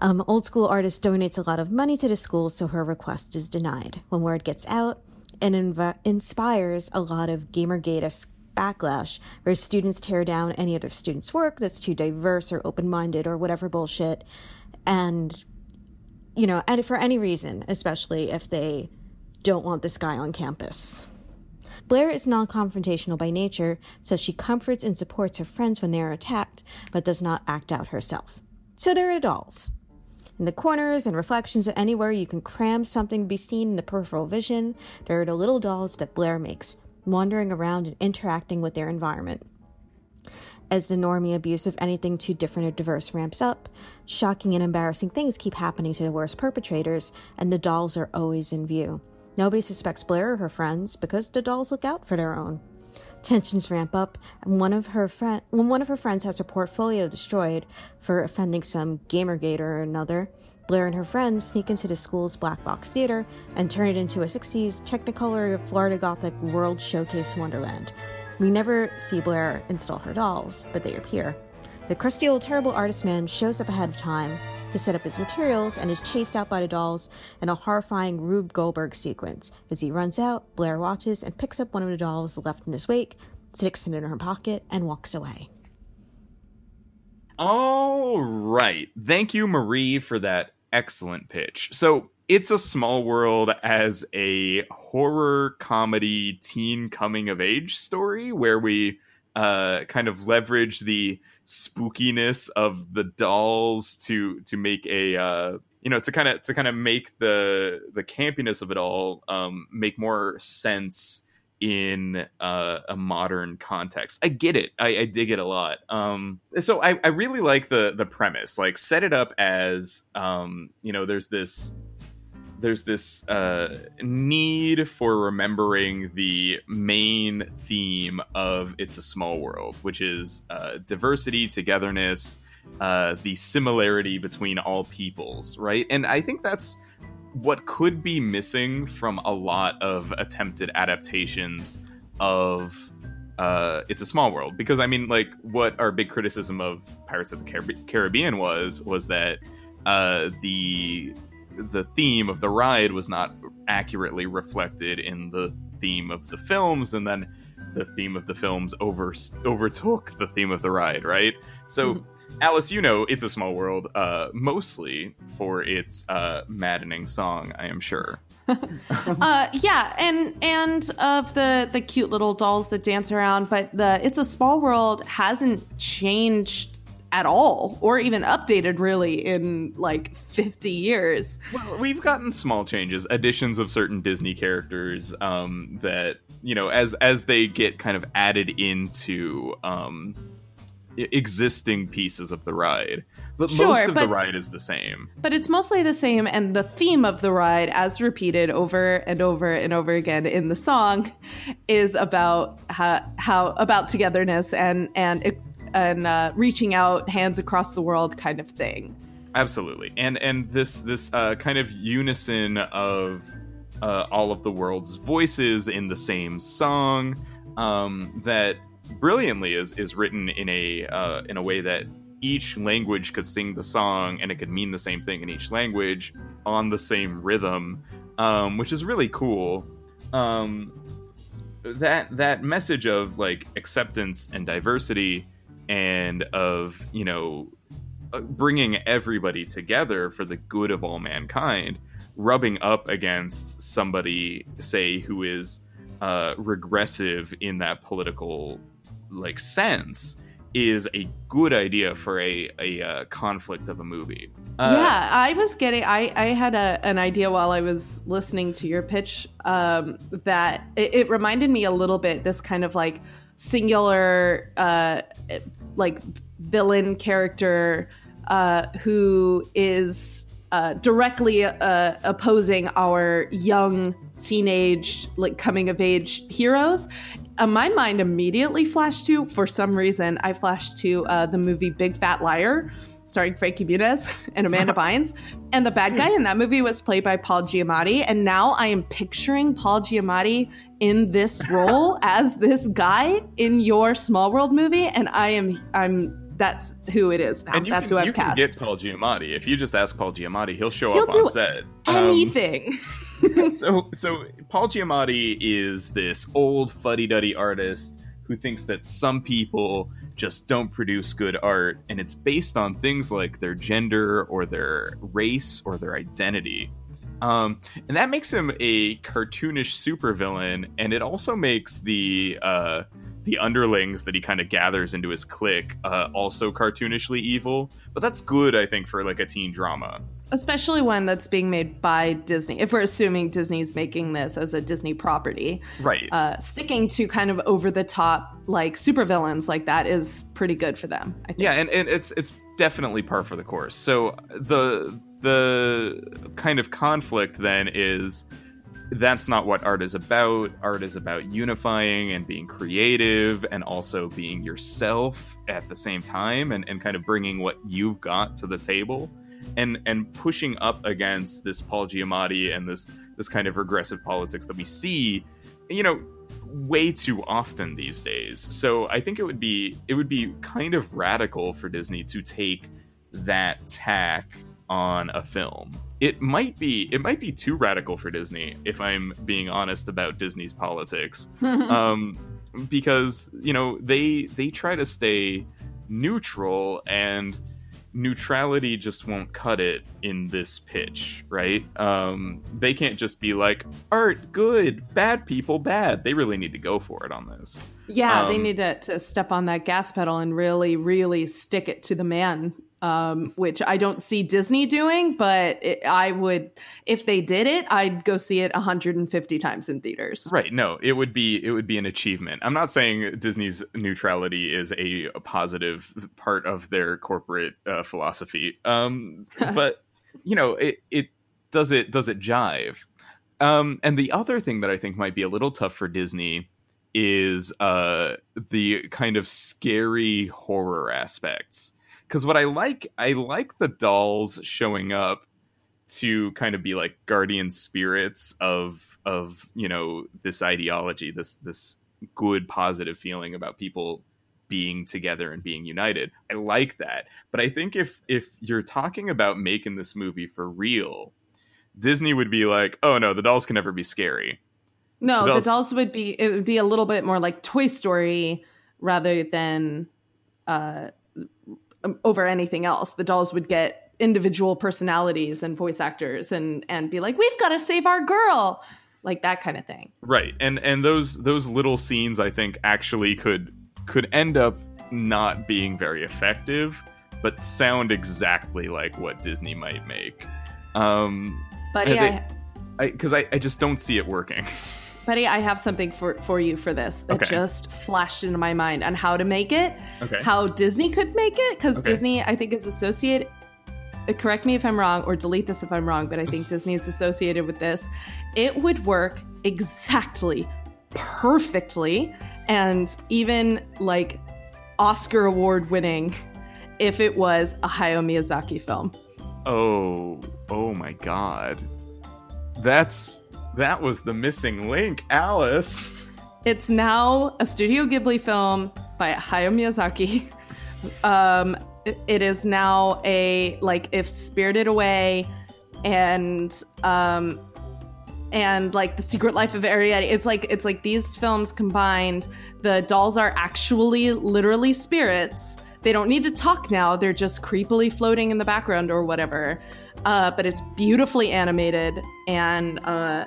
Um, old school artist donates a lot of money to the school, so her request is denied. When word gets out, it inv- inspires a lot of Gamergate backlash, where students tear down any other student's work that's too diverse or open minded or whatever bullshit. And, you know, and for any reason, especially if they don't want this guy on campus. Blair is non confrontational by nature, so she comforts and supports her friends when they are attacked, but does not act out herself. So there are dolls. In the corners and reflections of anywhere you can cram something to be seen in the peripheral vision, there are the little dolls that Blair makes, wandering around and interacting with their environment. As the normie abuse of anything too different or diverse ramps up, shocking and embarrassing things keep happening to the worst perpetrators, and the dolls are always in view. Nobody suspects Blair or her friends because the dolls look out for their own. Tensions ramp up, and one of her friend, when one of her friends has her portfolio destroyed for offending some Gamergate or another, Blair and her friends sneak into the school's black box theater and turn it into a 60s Technicolor Florida Gothic World Showcase Wonderland. We never see Blair install her dolls, but they appear. The crusty old terrible artist man shows up ahead of time, to set up his materials and is chased out by the dolls in a horrifying Rube Goldberg sequence. As he runs out, Blair watches and picks up one of the dolls left in his wake, sticks it in her pocket, and walks away. All right. Thank you, Marie, for that excellent pitch. So, it's a small world as a horror comedy teen coming of age story where we uh, kind of leverage the spookiness of the dolls to to make a uh, you know to kind of to kind of make the the campiness of it all um, make more sense in uh, a modern context. I get it. I, I dig it a lot. Um, so I, I really like the the premise. Like set it up as um, you know, there's this there's this uh, need for remembering the main theme of It's a Small World, which is uh, diversity, togetherness, uh, the similarity between all peoples, right? And I think that's what could be missing from a lot of attempted adaptations of uh, It's a Small World. Because, I mean, like, what our big criticism of Pirates of the Caribbean was, was that uh, the the theme of the ride was not accurately reflected in the theme of the films and then the theme of the films over overtook the theme of the ride right so mm-hmm. Alice you know it's a small world uh, mostly for its uh, maddening song i am sure [LAUGHS] [LAUGHS] uh, yeah, and and of the the cute little dolls that dance around, but the it's a small world hasn't changed at all or even updated really in like 50 years. Well, we've gotten small changes, additions of certain Disney characters um, that, you know, as as they get kind of added into um, existing pieces of the ride. But sure, most of but, the ride is the same. But it's mostly the same and the theme of the ride as repeated over and over and over again in the song is about how, how about togetherness and and and uh, reaching out hands across the world kind of thing absolutely and and this this uh, kind of unison of uh, all of the world's voices in the same song um, that brilliantly is is written in a uh, in a way that each language could sing the song and it could mean the same thing in each language on the same rhythm um, which is really cool. Um, that that message of like acceptance and diversity and of you know uh, bringing everybody together for the good of all mankind rubbing up against somebody say who is uh, regressive in that political like sense is a good idea for a, a uh, conflict of a movie. Uh, yeah, I was getting. I I had a, an idea while I was listening to your pitch um, that it, it, reminded me a little bit this kind of like singular uh, like villain character uh, who is uh, directly uh, opposing our young teenage like coming of age heroes uh, my mind immediately flashed to for some reason i flashed to uh, the movie big fat liar starring Frankie Muniz [LAUGHS] and Amanda [LAUGHS] Bynes. And the bad guy in that movie was played by Paul Giamatti. And now I am picturing Paul Giamatti in this [LAUGHS] role as this guy in your Small World movie, and I am I'm that's who it is now. That's can, who I've you cast. Can get Paul Giamatti if you just ask Paul Giamatti, he'll show he'll up on set. Anything. Um, [LAUGHS] so so Paul Giamatti is this old fuddy-duddy artist who thinks that some people just don't produce good art and it's based on things like their gender or their race or their identity. Um, and that makes him a cartoonish supervillain, and it also makes the uh, the underlings that he kind of gathers into his clique uh, also cartoonishly evil. But that's good, I think, for like a teen drama. Especially one that's being made by Disney. If we're assuming Disney's making this as a Disney property, right? Uh, sticking to kind of over the top like supervillains like that is pretty good for them. Yeah, and, and it's it's definitely par for the course. So the the kind of conflict then is that's not what art is about. Art is about unifying and being creative and also being yourself at the same time and, and kind of bringing what you've got to the table and and pushing up against this Paul Giamatti and this this kind of regressive politics that we see, you know, way too often these days. So I think it would be it would be kind of radical for Disney to take that tack on a film. It might be it might be too radical for Disney if I'm being honest about Disney's politics. [LAUGHS] um, because, you know, they they try to stay neutral and neutrality just won't cut it in this pitch, right? Um, they can't just be like, art, good, bad people, bad. They really need to go for it on this. Yeah, they Um, need to, to step on that gas pedal and really, really stick it to the man, um, which I don't see Disney doing, but it, I would, if they did it, I'd go see it 150 times in theaters. Right. No, it would be it would be an achievement. I'm not saying Disney's neutrality is a, a positive part of their corporate uh, philosophy. Um, [LAUGHS] but you know, it it does it does it jive. Um, and the other thing that I think might be a little tough for Disney is uh, the kind of scary horror aspects. Because what I like, I like the dolls showing up to kind of be like guardian spirits of of you know this ideology this this good positive feeling about people being together and being united. I like that. But i think if if you're talking about making this movie for real disney would be like oh no the dolls can never be scary. No, The the dolls- dolls would be, it would be a little bit more like Toy Story rather than uh, over anything else. The dolls would get individual personalities and voice actors and and be like, we've got to save our girl, like that kind of thing. right and and those those little scenes i think actually could could end up not being very effective but sound exactly like what disney might make um Buddy, Yeah, I, I because I, I just don't see it working. [LAUGHS] buddy, I have something for for you for this that Okay. just flashed into my mind on how to make it, Okay. how Disney could make it, because Okay. Disney, I think, is associated. uh, Correct me if I'm wrong, or delete this if I'm wrong, but I think [LAUGHS] Disney is associated with this. It would work exactly, perfectly, and even like Oscar award winning if it was a Hayao Miyazaki film. oh, oh my god. That's that was the missing link, Alice. It's now a Studio Ghibli film by Hayao Miyazaki. [LAUGHS] Um, it- is now a like if Spirited Away and um and like the Secret Life of Arrietty. It's like it's like these films combined. The dolls are actually literally spirits. They don't need to talk now. They're just creepily floating in the background or whatever. Uh, but it's beautifully animated and uh,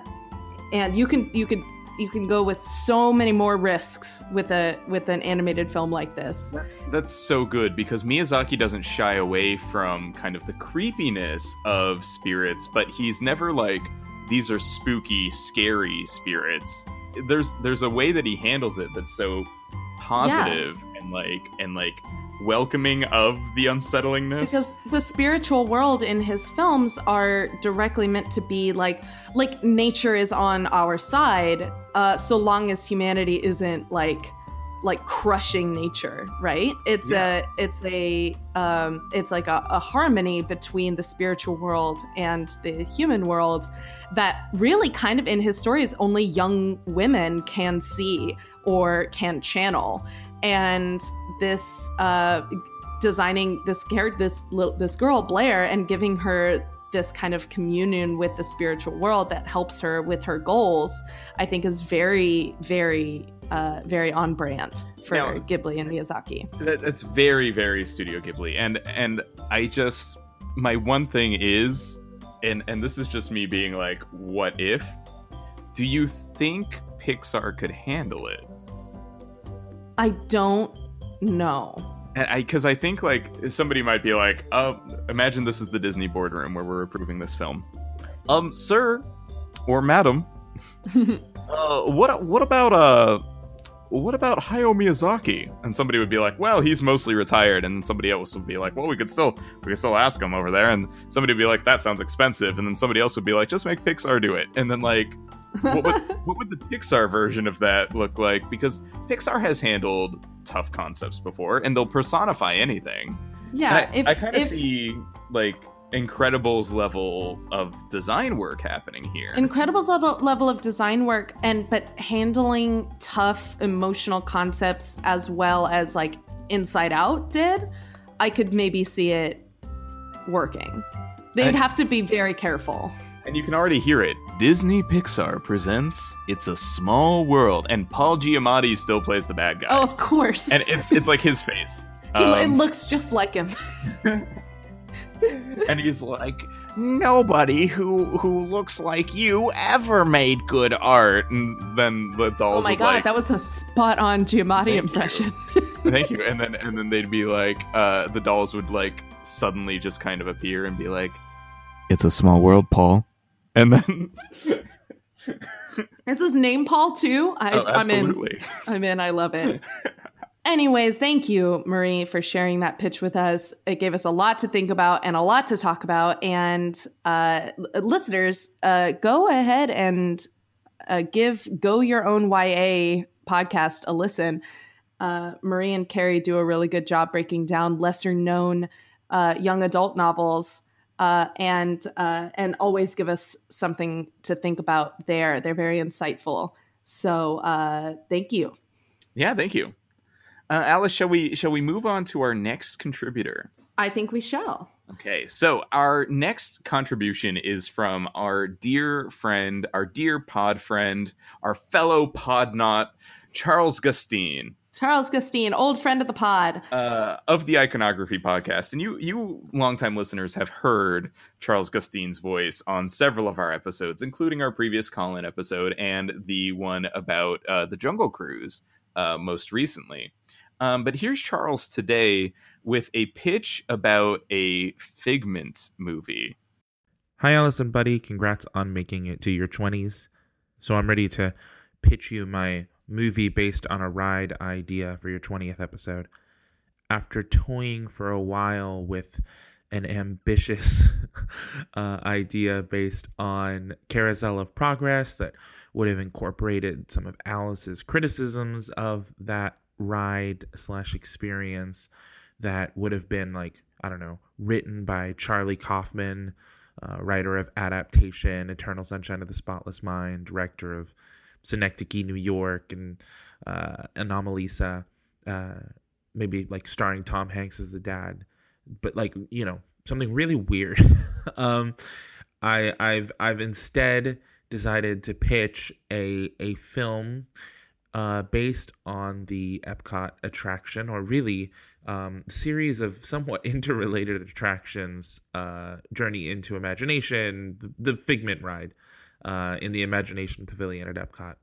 and you can you could you can go with so many more risks with a with an animated film like this. That's that's so good because Miyazaki doesn't shy away from kind of the creepiness of spirits, but he's never like these are spooky, scary spirits. There's there's a way that he handles it that's so positive and like and like welcoming of the unsettlingness. Because the spiritual world in his films are directly meant to be like like nature is on our side, uh, so long as humanity isn't like like crushing nature, right? It's Yeah. a it's a um, it's like a, a harmony between the spiritual world and the human world that really kind of in his stories only young women can see or can channel and this uh, designing this character this little this girl blair and giving her this kind of communion with the spiritual world that helps her with her goals i think is very very uh, very on brand for Now- ghibli and miyazaki That, that's very very Studio Ghibli, and and I just my one thing is, and and this is just me being like, what if? Do you think Pixar could handle it? I don't know And I because I think like somebody might be like, uh, imagine this is the Disney boardroom where we're approving this film. Um, sir or madam, [LAUGHS] uh, what what about uh what about Hayao Miyazaki? And somebody would be like, well, he's mostly retired, and somebody else would be like, well, we could still we could still ask him over there, and somebody would be like, that sounds expensive, and then somebody else would be like, just make Pixar do it, and then like. what, would, [LAUGHS] what would the Pixar version of that look like? Because Pixar has handled tough concepts before, and they'll personify anything. yeah I, I kind of see like Incredibles level of design work happening here. Incredible's level, level of design work and but handling tough emotional concepts as well as like Inside Out did, I could maybe see it working. They'd And- have to be very careful. And you can already hear it. Disney Pixar presents It's a Small World, and Paul Giamatti still plays the bad guy. Oh, of course. And it's it's like his face. [LAUGHS] He- it Um, looks just like him. [LAUGHS] and he's like, nobody who who looks like you ever made good art. And then the dolls. Oh my god, like, that was a spot on Giamatti impression. [LAUGHS] thank you. And then and then they'd be like, uh, the dolls would like suddenly just kind of appear and be like, it's a small world, Paul. And then, Is his name Paul too? I, oh, I'm in. I'm in. I love it. [LAUGHS] Anyways, thank you, Marie, for sharing that pitch with us. It gave us a lot to think about and a lot to talk about. And uh, listeners, uh, go ahead and uh, give Go Your Own YA podcast a listen. Uh, Marie and Carrie do a really good job breaking down lesser known uh, young adult novels. Uh, and and always give us something to think about there. They're very insightful. So uh, thank you. Yeah, thank you. Uh, Alice, shall we shall we move on to our next contributor? I think we shall. Okay, so our next contribution is from our dear friend, our dear pod friend, our fellow podnaut, Charles Gustine Charles Gustine, old friend of the pod. uh, of the Iconography podcast. And you, you longtime listeners have heard Charles Gustine's voice on several of our episodes, including our previous call in episode and the one about uh, the Jungle Cruise uh, most recently. Um, but here's Charles today with a pitch about a Figment movie. Hi, Allison, buddy. Congrats on making it to your 20s. So I'm ready to pitch you my movie based on a ride idea for your 20th episode. After toying for a while with an ambitious [LAUGHS] uh, idea based on Carousel of Progress that would have incorporated some of Alice's criticisms of that ride slash experience that would have been like, I don't know, written by Charlie Kaufman uh, writer of Adaptation, Eternal Sunshine of the Spotless Mind, director of Synecdoche, New York, and uh, Anomalisa, uh, maybe like starring Tom Hanks as the dad, but like you know something really weird. [LAUGHS] um, I I've I've instead decided to pitch a a film uh, based on the Epcot attraction, or really um, series of somewhat [LAUGHS] interrelated attractions, uh, Journey into Imagination, the, the Figment ride uh, in the Imagination Pavilion at Epcot,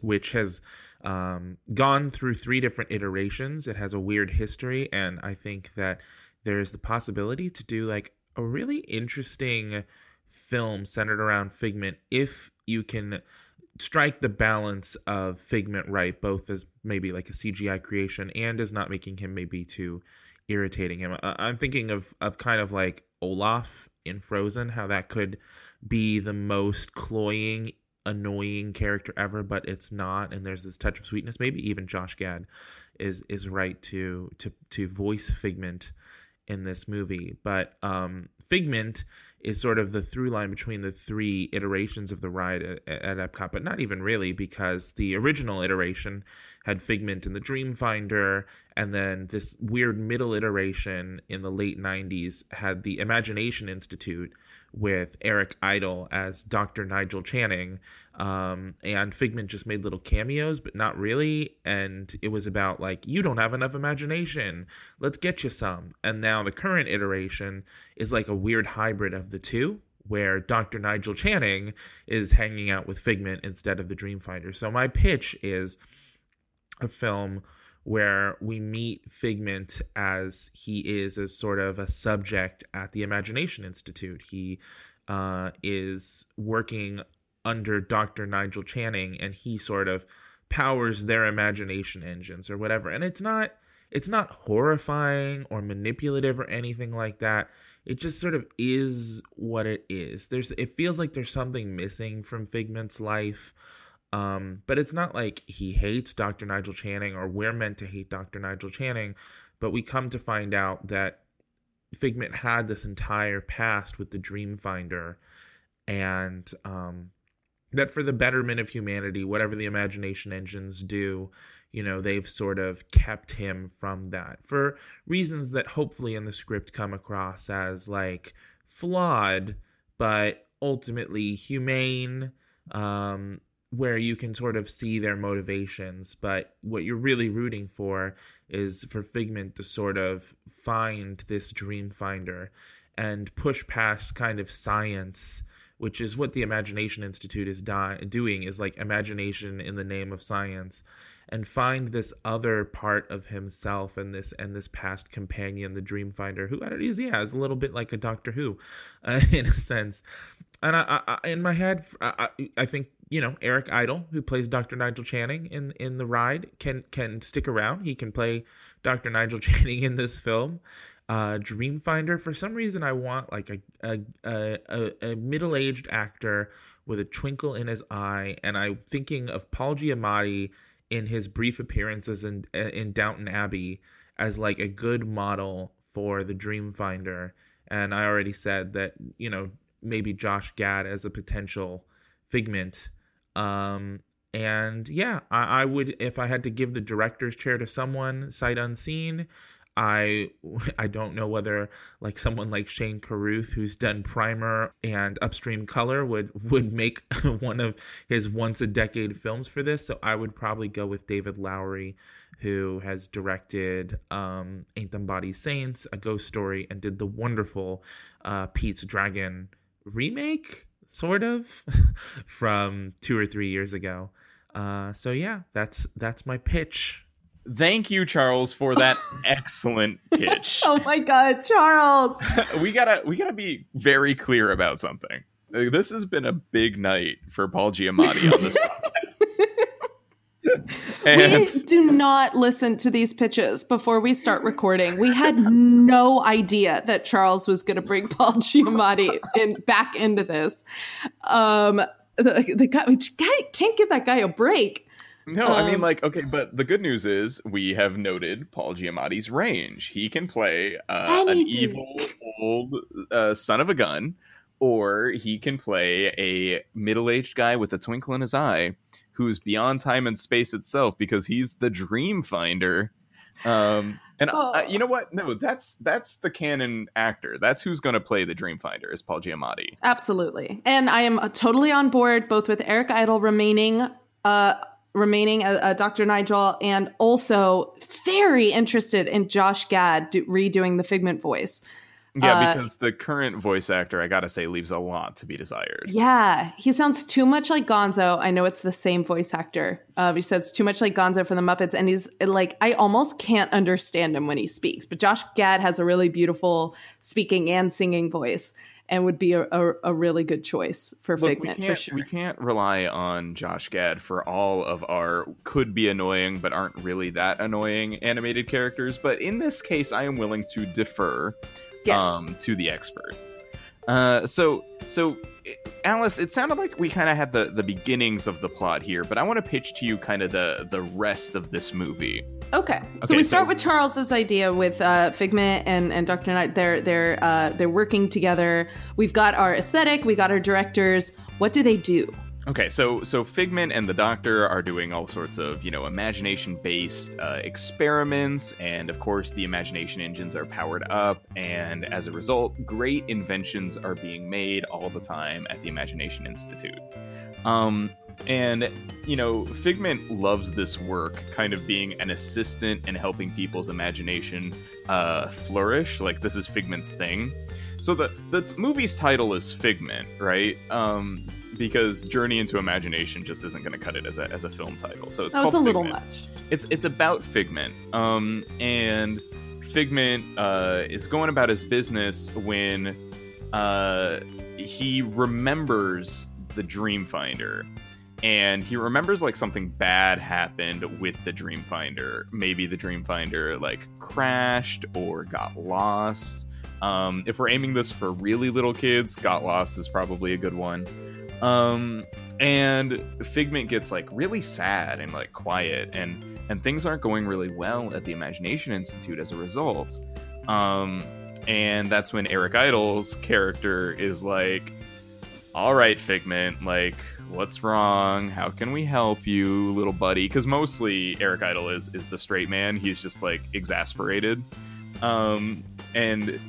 which has um, gone through three different iterations. It has a weird history, and I think that there's the possibility to do like a really interesting film centered around Figment if you can strike the balance of Figment right, both as maybe like a CGI creation and as not making him maybe too irritating him. I- I'm thinking of of kind of like Olaf in Frozen, how that could be the most cloying, annoying character ever, but it's not, and there's this touch of sweetness. Maybe even Josh Gad is is right to to to voice Figment in this movie, but um, Figment is sort of the through line between the three iterations of the ride at, at Epcot, but not even really because the original iteration had Figment in the Dreamfinder, and then this weird middle iteration in the late 90s had the Imagination Institute with Eric Idle as Dr. Nigel Channing. Um, and Figment just made little cameos, but not really. And it was about, like, you don't have enough imagination. Let's get you some. And now the current iteration is like a weird hybrid of the two, where Dr. Nigel Channing is hanging out with Figment instead of the Dreamfinder. So my pitch is a film where we meet Figment as he is as sort of a subject at the Imagination Institute. He uh, is working under Dr. Nigel Channing, and he sort of powers their imagination engines or whatever. And it's not it's not horrifying or manipulative or anything like that. It just sort of is what it is. There's it feels like there's something missing from Figment's life. Um, but it's not like he hates Dr. Nigel Channing or we're meant to hate Dr. Nigel Channing, but we come to find out that Figment had this entire past with the Dreamfinder and um that for the betterment of humanity, whatever the imagination engines do, you know, they've sort of kept him from that for reasons that hopefully in the script come across as like flawed, but ultimately humane. Um, where you can sort of see their motivations, but what you're really rooting for is for Figment to sort of find this dream finder and push past kind of science, which is what the Imagination Institute is di- doing is like imagination in the name of science and find this other part of himself and this and this past companion the dream finder who I don't know, yeah is a little bit like a Doctor Who uh, [LAUGHS] in a sense. And I, I, in my head, I, I think you know Eric Idle, who plays Dr. Nigel Channing in in the ride, can can stick around. He can play Dr. Nigel [LAUGHS] Channing in this film. Uh, Dreamfinder, for some reason, I want like a a a, a, middle aged actor with a twinkle in his eye, and I'm thinking of Paul Giamatti in his brief appearances in in Downton Abbey as like a good model for the Dreamfinder. And I already said that you know maybe Josh Gad as a potential figment. Um, and yeah, I, I, would if I had to give the director's chair to someone sight unseen. I [LAUGHS] I don't know whether like someone like Shane Carruth who's done Primer and Upstream Color would would make [LAUGHS] one of his once a decade films for this. So I would probably go with David Lowery, who has directed um, Ain't Them Body Saints, A Ghost Story, and did the wonderful uh, Pete's Dragon remake, sort of, [LAUGHS] from two or three years ago. Uh, so yeah, that's that's my pitch. Thank you, Charles, for that [LAUGHS] excellent pitch. [LAUGHS] oh my god, Charles! we gotta we gotta be very clear about something. This has been a big night for Paul Giamatti on this podcast. And... We do not listen to these pitches before we start recording. We had no idea that Charles was going to bring Paul Giamatti in back into this. Um, the, the guy, can't give that guy a break. No, um, I mean, um, like, okay, but the good news is we have noted Paul Giamatti's range. He can play uh, an evil old uh, son of a gun, or he can play a middle aged guy with a twinkle in his eye who's beyond time and space itself because he's the dream finder. Um and oh. I, you know what? No that's that's the canon actor. That's who's going to play the dream finder is paul giamatti. Absolutely. And i am uh, totally on board both with eric idle remaining uh remaining a, a dr nigel and also very interested in josh gad do, redoing the figment voice yeah, uh, because the current voice actor, I gotta say, leaves a lot to be desired. Yeah, he sounds too much like Gonzo. I know it's the same voice actor. Uh, he says too much like Gonzo from the Muppets, and he's like, I almost can't understand him when he speaks. But Josh Gad has a really beautiful speaking and singing voice, and would be a, a, a really good choice for Look, Figment for sure. We can't rely on Josh Gad for all of our could be annoying but aren't really that annoying animated characters. But in this case, I am willing to defer yes. um, to the expert. Uh, so, so Alice, it sounded like we kind of had the the beginnings of the plot here, but I want to pitch to you kind of the the rest of this movie. Okay, okay so we start so, with Charles's idea with uh, Figment and and Doctor Knight. They're they're uh, they're working together. We've got our aesthetic, we got our directors. What do they do? Okay, so so Figment and the Doctor are doing all sorts of you know imagination-based uh, experiments, and of course the imagination engines are powered up, and as a result, great inventions are being made all the time at the Imagination Institute. Um, and you know, Figment loves this work, kind of being an assistant and helping people's imagination uh, flourish. Like this is Figment's thing. So the the movie's title is Figment, right? Um, because Journey into Imagination just isn't going to cut it as a, as a film title. So it's oh, it's a Figment. little much. It's it's about Figment, um, and Figment uh, is going about his business when uh, he remembers the Dreamfinder. And he remembers like something bad happened with the Dreamfinder. Maybe the Dreamfinder like crashed or got lost. Um, if we're aiming this for really little kids, Got Lost is probably a good one. Um, and Figment gets like really sad and like quiet, and and things aren't going really well at the Imagination Institute as a result. Um, and that's when Eric Idle's character is like, "All right, Figment, like." What's wrong? How can we help you, little buddy? Because mostly Eric Idle is is the straight man. He's just like exasperated, um, and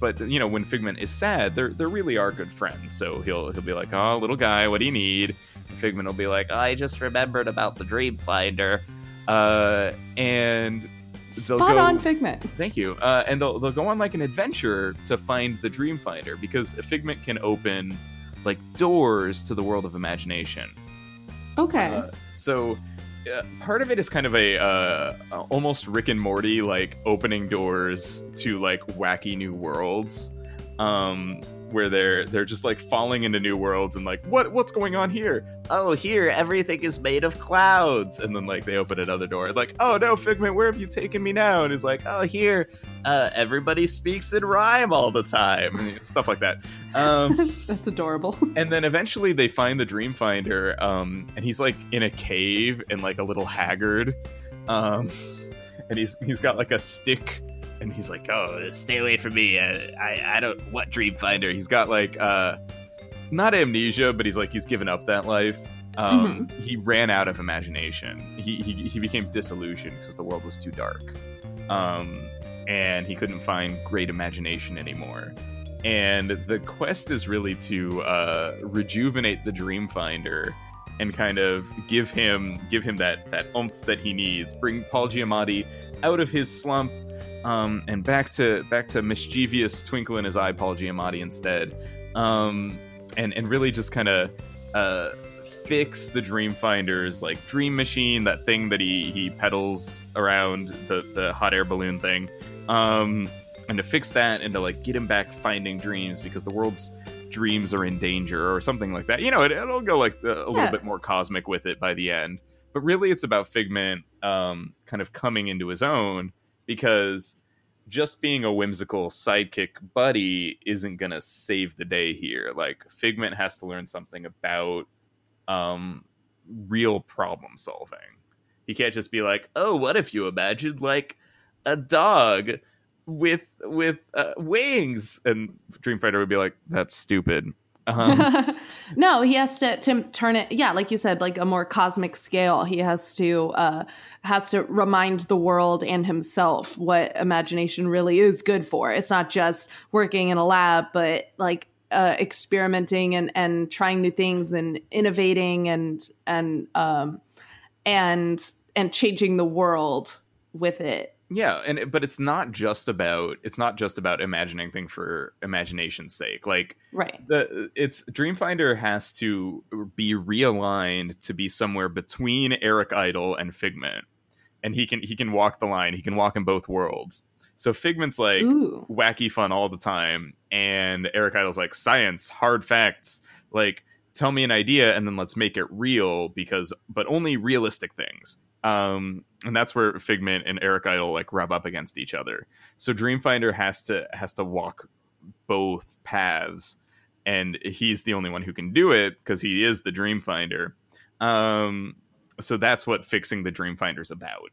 but you know, when Figment is sad, they're they really are good friends. So he'll he'll be like, "Oh, little guy, what do you need?" And Figment will be like, "I just remembered about the Dream Finder," uh, and they'll Spot go- on Figment. Thank you. Uh, and they'll they'll go on like an adventure to find the Dream Finder because Figment can open like doors to the world of imagination. Okay. Uh, so uh, part of it is kind of a uh, almost Rick and Morty like opening doors to like wacky new worlds, um, where they're they're just like falling into new worlds and like what what's going on here? Oh, here everything is made of clouds, and then like they open another door, like oh no, Figment, where have you taken me now? And he's like oh here, uh, everybody speaks in rhyme all the time, and stuff like that. Um, [LAUGHS] That's adorable. and then eventually they find the dream finder um and he's like in a cave and like a little haggard um and he's he's got like a stick and he's like oh stay away from me. Uh, i i don't what dream finder? He's got like uh not amnesia but he's like he's given up that life. Um he ran out of imagination. He he, he became disillusioned because the world was too dark. Um and he couldn't find great imagination anymore. And the quest is really to uh, rejuvenate the Dreamfinder and kind of give him give him that that oomph that he needs. Bring Paul Giamatti out of his slump um, and back to back to mischievous twinkle in his eye, Paul Giamatti instead, um, and and really just kind of uh, fix the Dreamfinder's like dream machine, that thing that he he pedals around the the hot air balloon thing. Um, and to fix that and to like get him back finding dreams because the world's dreams are in danger or something like that. You know, it, it'll go like a, a Yeah. little bit more cosmic with it by the end. But really, it's about Figment um, kind of coming into his own because just being a whimsical sidekick buddy isn't going to save the day here. Like, Figment has to learn something about um, real problem solving. He can't just be like, oh, what if you imagined like a dog with with uh, wings and dreamfinder would be like that's stupid um, [LAUGHS] no, he has to to turn it. Yeah, like you said, like a more cosmic scale. He has to uh, has to remind the world and himself what imagination really is good for. It's not just working in a lab, but like uh, experimenting and and trying new things and innovating and and um and and changing the world with it. Yeah and it- but it's not just about it's not just about imagining things for imagination's sake like Right. the it's dreamfinder has to be realigned to be somewhere between eric idle and figment and he can he can walk the line he can walk in both worlds so figment's like Ooh. wacky fun all the time and eric idle's like science hard facts like tell me an idea and then let's make it real because but only realistic things um and that's where figment and eric idle like rub up against each other. So dreamfinder has to has to walk both paths and he's the only one who can do it because he is the dreamfinder. Um so that's what fixing the dreamfinder's about.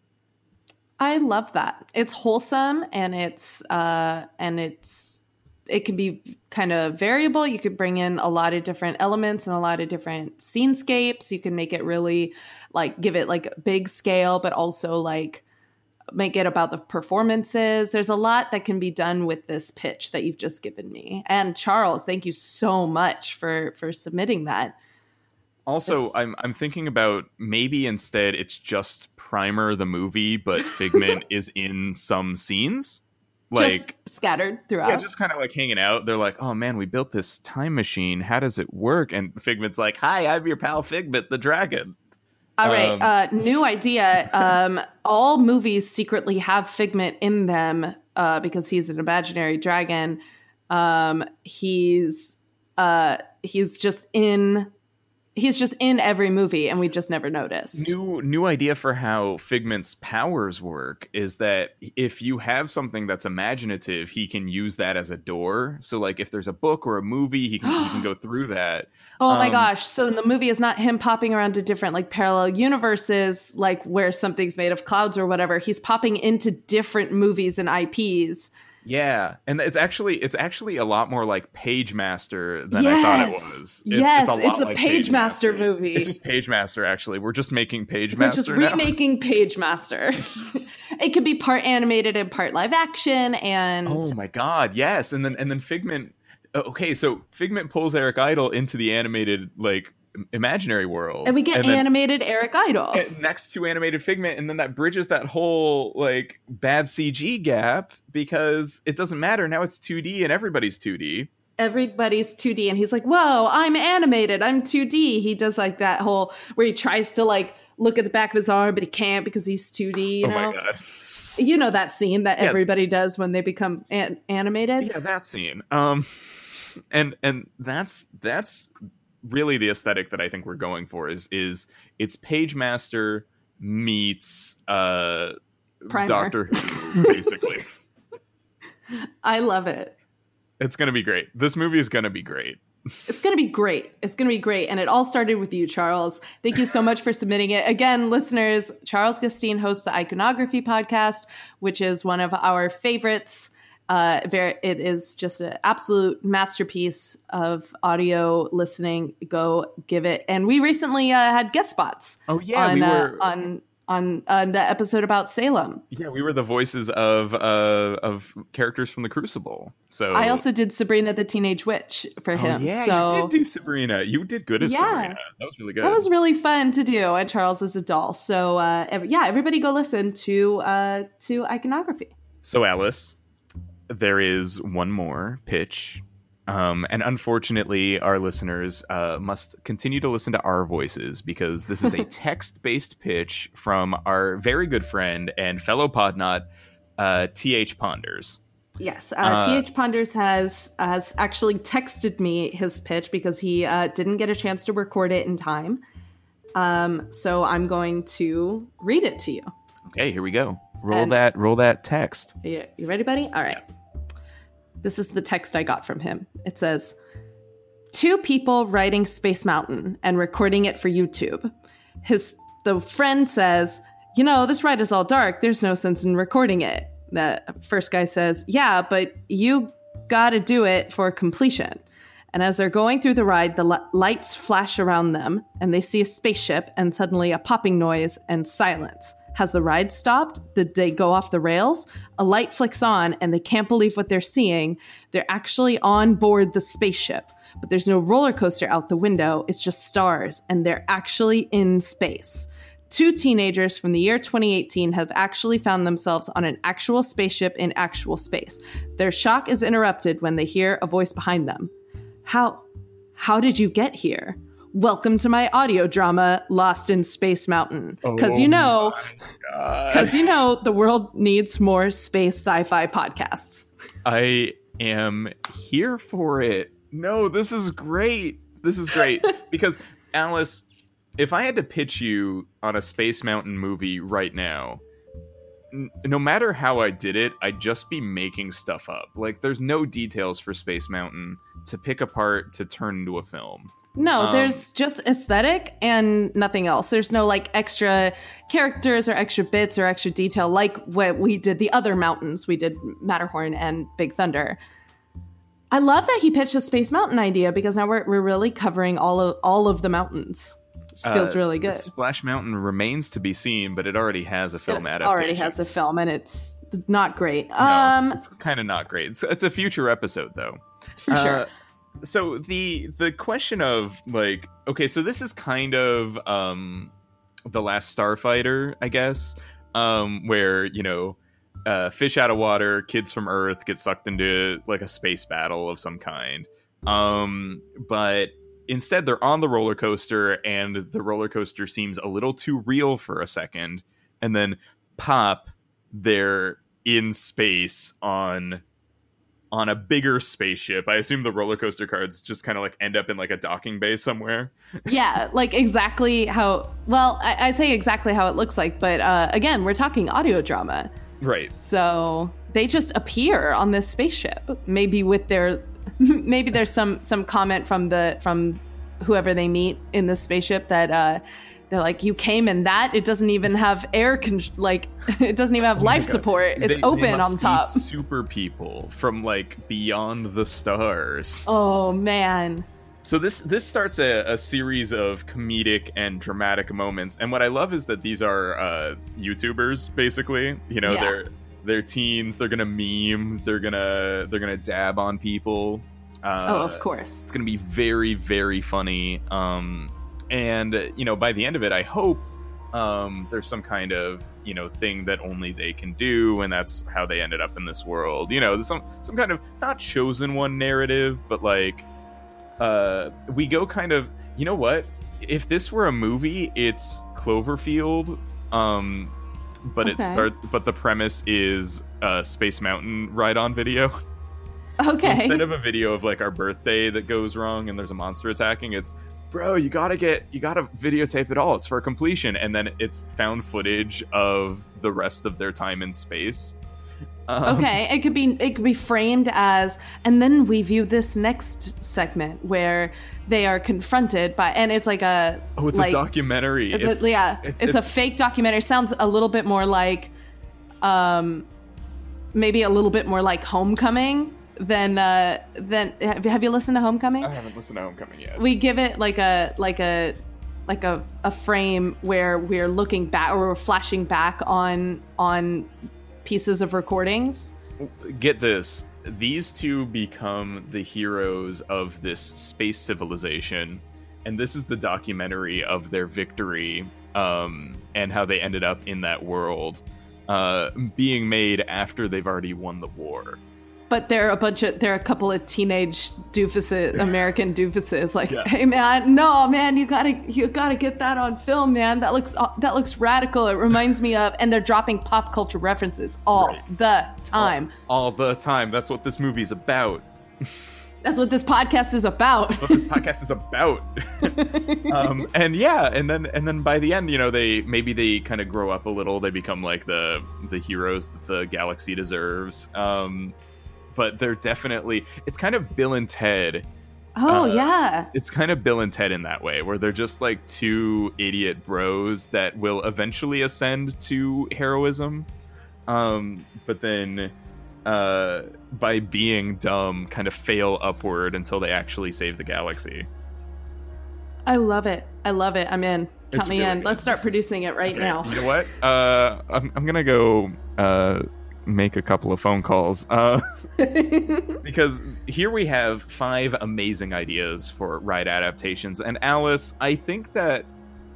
I love that. It's wholesome and it's uh and it's it can be kind of variable. You could bring in a lot of different elements and a lot of different scenescapes. You can make it really like give it like big scale, but also like make it about the performances. There's a lot that can be done with this pitch that you've just given me. And Charles, thank you so much for for submitting that. Also, It's- I'm I'm thinking about maybe instead it's just Primer the movie, but Figment [LAUGHS] is in some scenes. Like just scattered throughout. yeah, just kind of like hanging out. They're like, "Oh man, we built this time machine. How does it work?" And Figment's like, "Hi, I'm your pal Figment the dragon." All right, Um, uh, new idea. Um, all movies secretly have Figment in them uh, because he's an imaginary dragon. Um, he's uh, he's just in he's just in every movie, and we just never noticed. New new idea for how Figment's powers work is that if you have something that's imaginative, he can use that as a door. So like if there's a book or a movie, he can he can go [GASPS] through that. Oh my um, gosh! So in the movie is not him popping around to different like parallel universes, like where something's made of clouds or whatever. He's popping into different movies and IPs. Yeah, and it's actually it's actually a lot more like Pagemaster than I thought it Yes. was. Yes, lot it's a like Pagemaster movie. It's just Pagemaster. Actually, we're just making Page We're Master just now. remaking Pagemaster. [LAUGHS] it could be part animated and part live action and Oh my god, yes. And then and then Figment okay, so Figment pulls Eric Idle into the animated like im- imaginary world. and we get then- animated Eric Idle. next to animated Figment and then that bridges that whole like bad CG gap because it doesn't matter now it's 2D and everybody's 2D. Everybody's 2D and he's like, "Whoa, I'm animated. I'm 2D." He does like that whole where he tries to like look at the back of his arm but he can't because he's 2D, you oh know. my god. You know that scene that Yeah. everybody does when they become an- animated? Yeah, that scene. Um and and that's that's really the aesthetic that I think we're going for is is it's Pagemaster meets uh Primer. Doctor Who, [LAUGHS] basically. I love it. it's gonna be great. This movie is gonna be great. It's going to be great. It's going to be great. And it all started with you, Charles. Thank you so much for submitting it. Again, listeners, Charles Gustine hosts the Iconography podcast, which is one of our favorites. Uh, very, it is just an absolute masterpiece of audio listening. Go give it. And we recently uh, had guest spots Oh yeah, on, we uh, were on on on the episode about Salem. yeah we were the voices of uh of characters from the Crucible. So I also did Sabrina the Teenage Witch for oh, him. yeah, so you did do Sabrina. You did good as Yeah. Sabrina. That was really good. That was really fun to do, and Charles is a doll. So uh, yeah, everybody go listen to uh, to iconography. So, Alice, there is one more pitch. Um, and unfortunately, our listeners uh, must continue to listen to our voices because this is a [LAUGHS] text based pitch from our very good friend and fellow podnot, uh, TH Ponders. Yes, uh, Uh, Th Ponders has has actually texted me his pitch because he uh, didn't get a chance to record it in time. Um, so I'm going to read it to you. Okay, here we go. Roll And- that, roll that text. Are you, you ready, buddy? All right. This is the text I got from him. It says, Two people writing Space Mountain and recording it for YouTube. His the friend says, You know, this ride is all dark. There's no sense in recording it. The first guy says, Yeah, but you gotta do it for completion. And as they're going through the ride, the li- lights flash around them, and they see a spaceship, and suddenly a popping noise and silence. Has the ride stopped? Did they go off the rails? A light flicks on, and they can't believe what they're seeing. They're actually on board the spaceship, but there's no roller coaster out the window. It's just stars, and they're actually in space. Two teenagers from the year 2018 have actually found themselves on an actual spaceship in actual space. Their shock is interrupted when they hear a voice behind them. How how did you get here? Welcome to my audio drama Lost in Space Mountain. Cuz you oh know cuz you know the world needs more space sci-fi podcasts. I am here for it. No, this is great. This is great [LAUGHS] because Alice, if I had to pitch you on a Space Mountain movie right now, n- no matter how I did it, I'd just be making stuff up. Like there's no details for Space Mountain to pick apart to turn into a film. No, Um, there's just aesthetic and nothing else. There's no like extra characters or extra bits or extra detail like what we did the other mountains. We did Matterhorn and Big Thunder. I love that he pitched a Space Mountain idea because now we're, we're really covering all of all of the mountains. It feels Uh, really good. Splash Mountain remains to be seen, but it already has a film It adaptation. already has a film and it's not great. No, um, it's, kind of not great. It's, it's a future episode though. for sure. So the the question of like okay, so this is kind of um the last Starfighter, I guess, um where you know uh, fish out of water, kids from Earth get sucked into like a space battle of some kind. Um, but instead, they're on the roller coaster, and the roller coaster seems a little too real for a second, and then pop, they're in space on on a bigger spaceship. I assume the roller coaster cards just kind of like end up in like a docking bay somewhere. yeah, [LAUGHS] like exactly how. Well, I, I say exactly how it looks like, but uh, again, we're talking audio drama. Right. So they just appear on this spaceship, maybe with their, [LAUGHS] maybe there's some some comment from the from whoever they meet in the spaceship that uh, they're like, you came in that. It doesn't even have air con, like [LAUGHS] it doesn't even have life support. It's Oh They- they open must on top. super people from like beyond the stars. Oh man. so this this starts a, a series of comedic and dramatic moments, and what I love is that these are uh, YouTubers, basically. You know, Yeah. they're they're teens. They're gonna meme. They're gonna they're gonna dab on people. Uh, oh, of course. It's gonna be very very funny. Um, and uh, you know, by the end of it, I hope um, there's some kind of you know thing that only they can do, and that's how they ended up in this world. You know, some some kind of not chosen one narrative, but like uh, we go kind of. You know what? If this were a movie, it's Cloverfield. Um, but it starts. But the premise is uh, Space Mountain ride-on video. Okay. Instead of a video of like our birthday that goes wrong and there's a monster attacking, it's bro, you gotta get you gotta videotape it all. It's for completion, and then it's found footage of the rest of their time in space. Um, okay, it could be it could be framed as and then we view this next segment where they are confronted by and it's like a Oh, it's like, a documentary. It's, a, yeah, it's- it's, a fake documentary. Sounds a little bit more like, um, maybe a little bit more like Homecoming than uh have, have you listened to Homecoming? I haven't listened to Homecoming yet. we give it like a like a like a, a frame where we're looking back or we're flashing back on on pieces of recordings. Get this. These two become the heroes of this space civilization, and this is the documentary of their victory um, and how they ended up in that world, uh, being made after they've already won the war. But they're a bunch of they're a couple of teenage doofuses, American doofuses. Like, Yeah. hey man, no man, you gotta you gotta get that on film, man. That looks that looks radical. It reminds me of, and they're dropping pop culture references all Right. the time. All the time. That's what this movie's about. [LAUGHS] That's what this podcast is about. That's what this podcast is about. [LAUGHS] um, and yeah, and then and then by the end, you know, they maybe they kind of grow up a little. They become like the the heroes that the galaxy deserves. Um, but they're definitely it's kind of Bill and Ted. Oh Uh, yeah. It's kind of Bill and Ted in that way, where they're just like two idiot bros that will eventually ascend to heroism. Um, but then uh, by being dumb, kind of fail upward until they actually save the galaxy. I love it. I love it. I'm in. Count It's me really in. good. Let's start producing it right Okay, now. You know what? Uh, I'm, I'm gonna go uh, make a couple of phone calls. Uh, [LAUGHS] because here we have five amazing ideas for ride adaptations, and Alice, I think that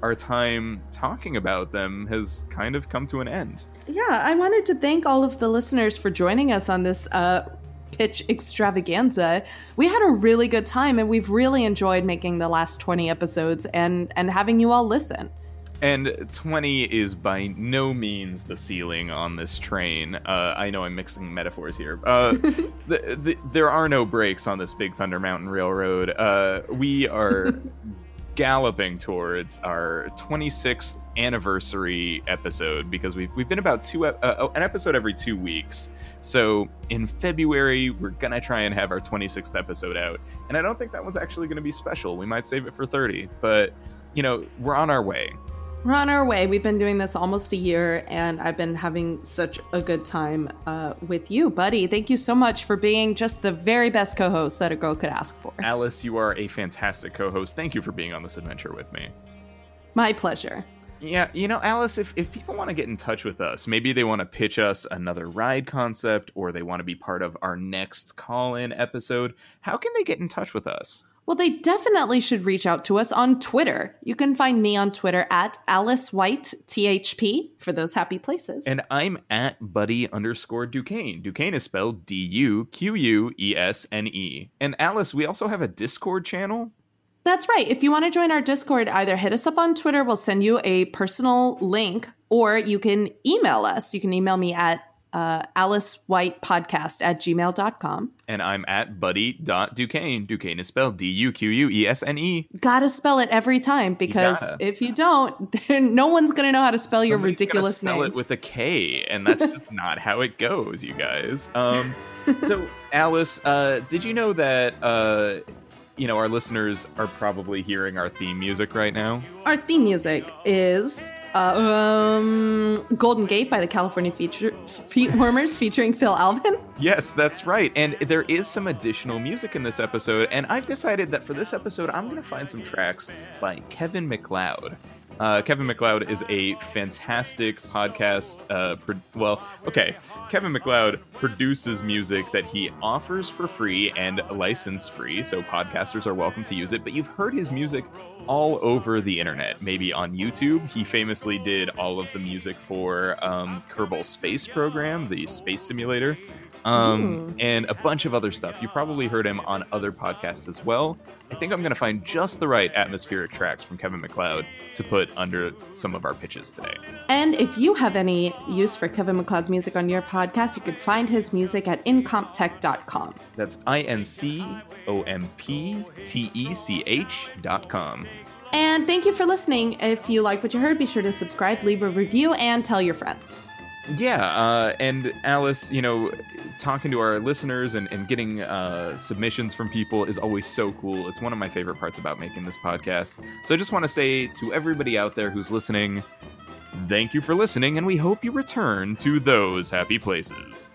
our time talking about them has kind of come to an end. Yeah, I wanted to thank all of the listeners for joining us on this uh, pitch extravaganza. We had a really good time, and we've really enjoyed making the last 20 episodes and, and having you all listen. And 20 is by no means the ceiling on this train. Uh, I know I'm mixing metaphors here. Uh, [LAUGHS] the, the, there are no brakes on this Big Thunder Mountain Railroad. Uh, we are [LAUGHS] galloping towards our 26th anniversary episode because we've, we've been about two uh, an episode every two weeks. So in February, we're going to try and have our 26th episode out. And I don't think that one's actually going to be special. We might save it for 30. But, you know, we're on our way. We're on our way. We've been doing this almost a year, and I've been having such a good time uh, with you, buddy. Thank you so much for being just the very best co host that a girl could ask for. Alice, you are a fantastic co host. Thank you for being on this adventure with me. My pleasure. Yeah, you know, Alice, if, if people want to get in touch with us, maybe they want to pitch us another ride concept or they want to be part of our next call in episode, how can they get in touch with us? Well, they definitely should reach out to us on Twitter. You can find me on Twitter at Alice White THP for those happy places. And I'm at buddy underscore Duquesne. Duquesne is spelled D U Q U E S N E. And Alice, we also have a Discord channel. That's right. If you want to join our Discord, either hit us up on Twitter, we'll send you a personal link, or you can email us. You can email me at uh, alicewhitepodcast at gmail.com. And I'm at buddy.duquesne. Duquesne is spelled D U Q U E S N E. Gotta spell it every time because gotta. if you don't, then no one's gonna know how to spell your Somebody's gonna ridiculous spell name. it with a K, and that's just [LAUGHS] not how it goes, you guys. Um, [LAUGHS] so, Alice, uh, did you know that uh, you know our listeners are probably hearing our theme music right now? Our theme music is um, Golden Gate by the California feature, Feet Warmers featuring Phil Alvin. Yes, that's right. And there is some additional music in this episode. And I've decided that for this episode, I'm going to find some tracks by Kevin MacLeod. Uh, Kevin MacLeod is a fantastic podcast. Uh, pro- well, okay, Kevin MacLeod produces music that he offers for free and license free, so podcasters are welcome to use it. But you've heard his music all over the internet, maybe on YouTube. He famously did all of the music for um, Kerbal Space Program, the space simulator um, and a bunch of other stuff. You probably heard him on other podcasts as well. I think I'm going to find just the right atmospheric tracks from Kevin MacLeod to put under some of our pitches today. And if you have any use for Kevin MacLeod's music on your podcast, you can find his music at incomptech.com. That's I N C O M P T E C H dot com. And thank you for listening. If you like what you heard, be sure to subscribe, leave a review, and tell your friends. Yeah, uh, and Alice, you know, talking to our listeners and, and getting uh, submissions from people is always so cool. It's one of my favorite parts about making this podcast. So I just want to say to everybody out there who's listening, thank you for listening, and we hope you return to those happy places.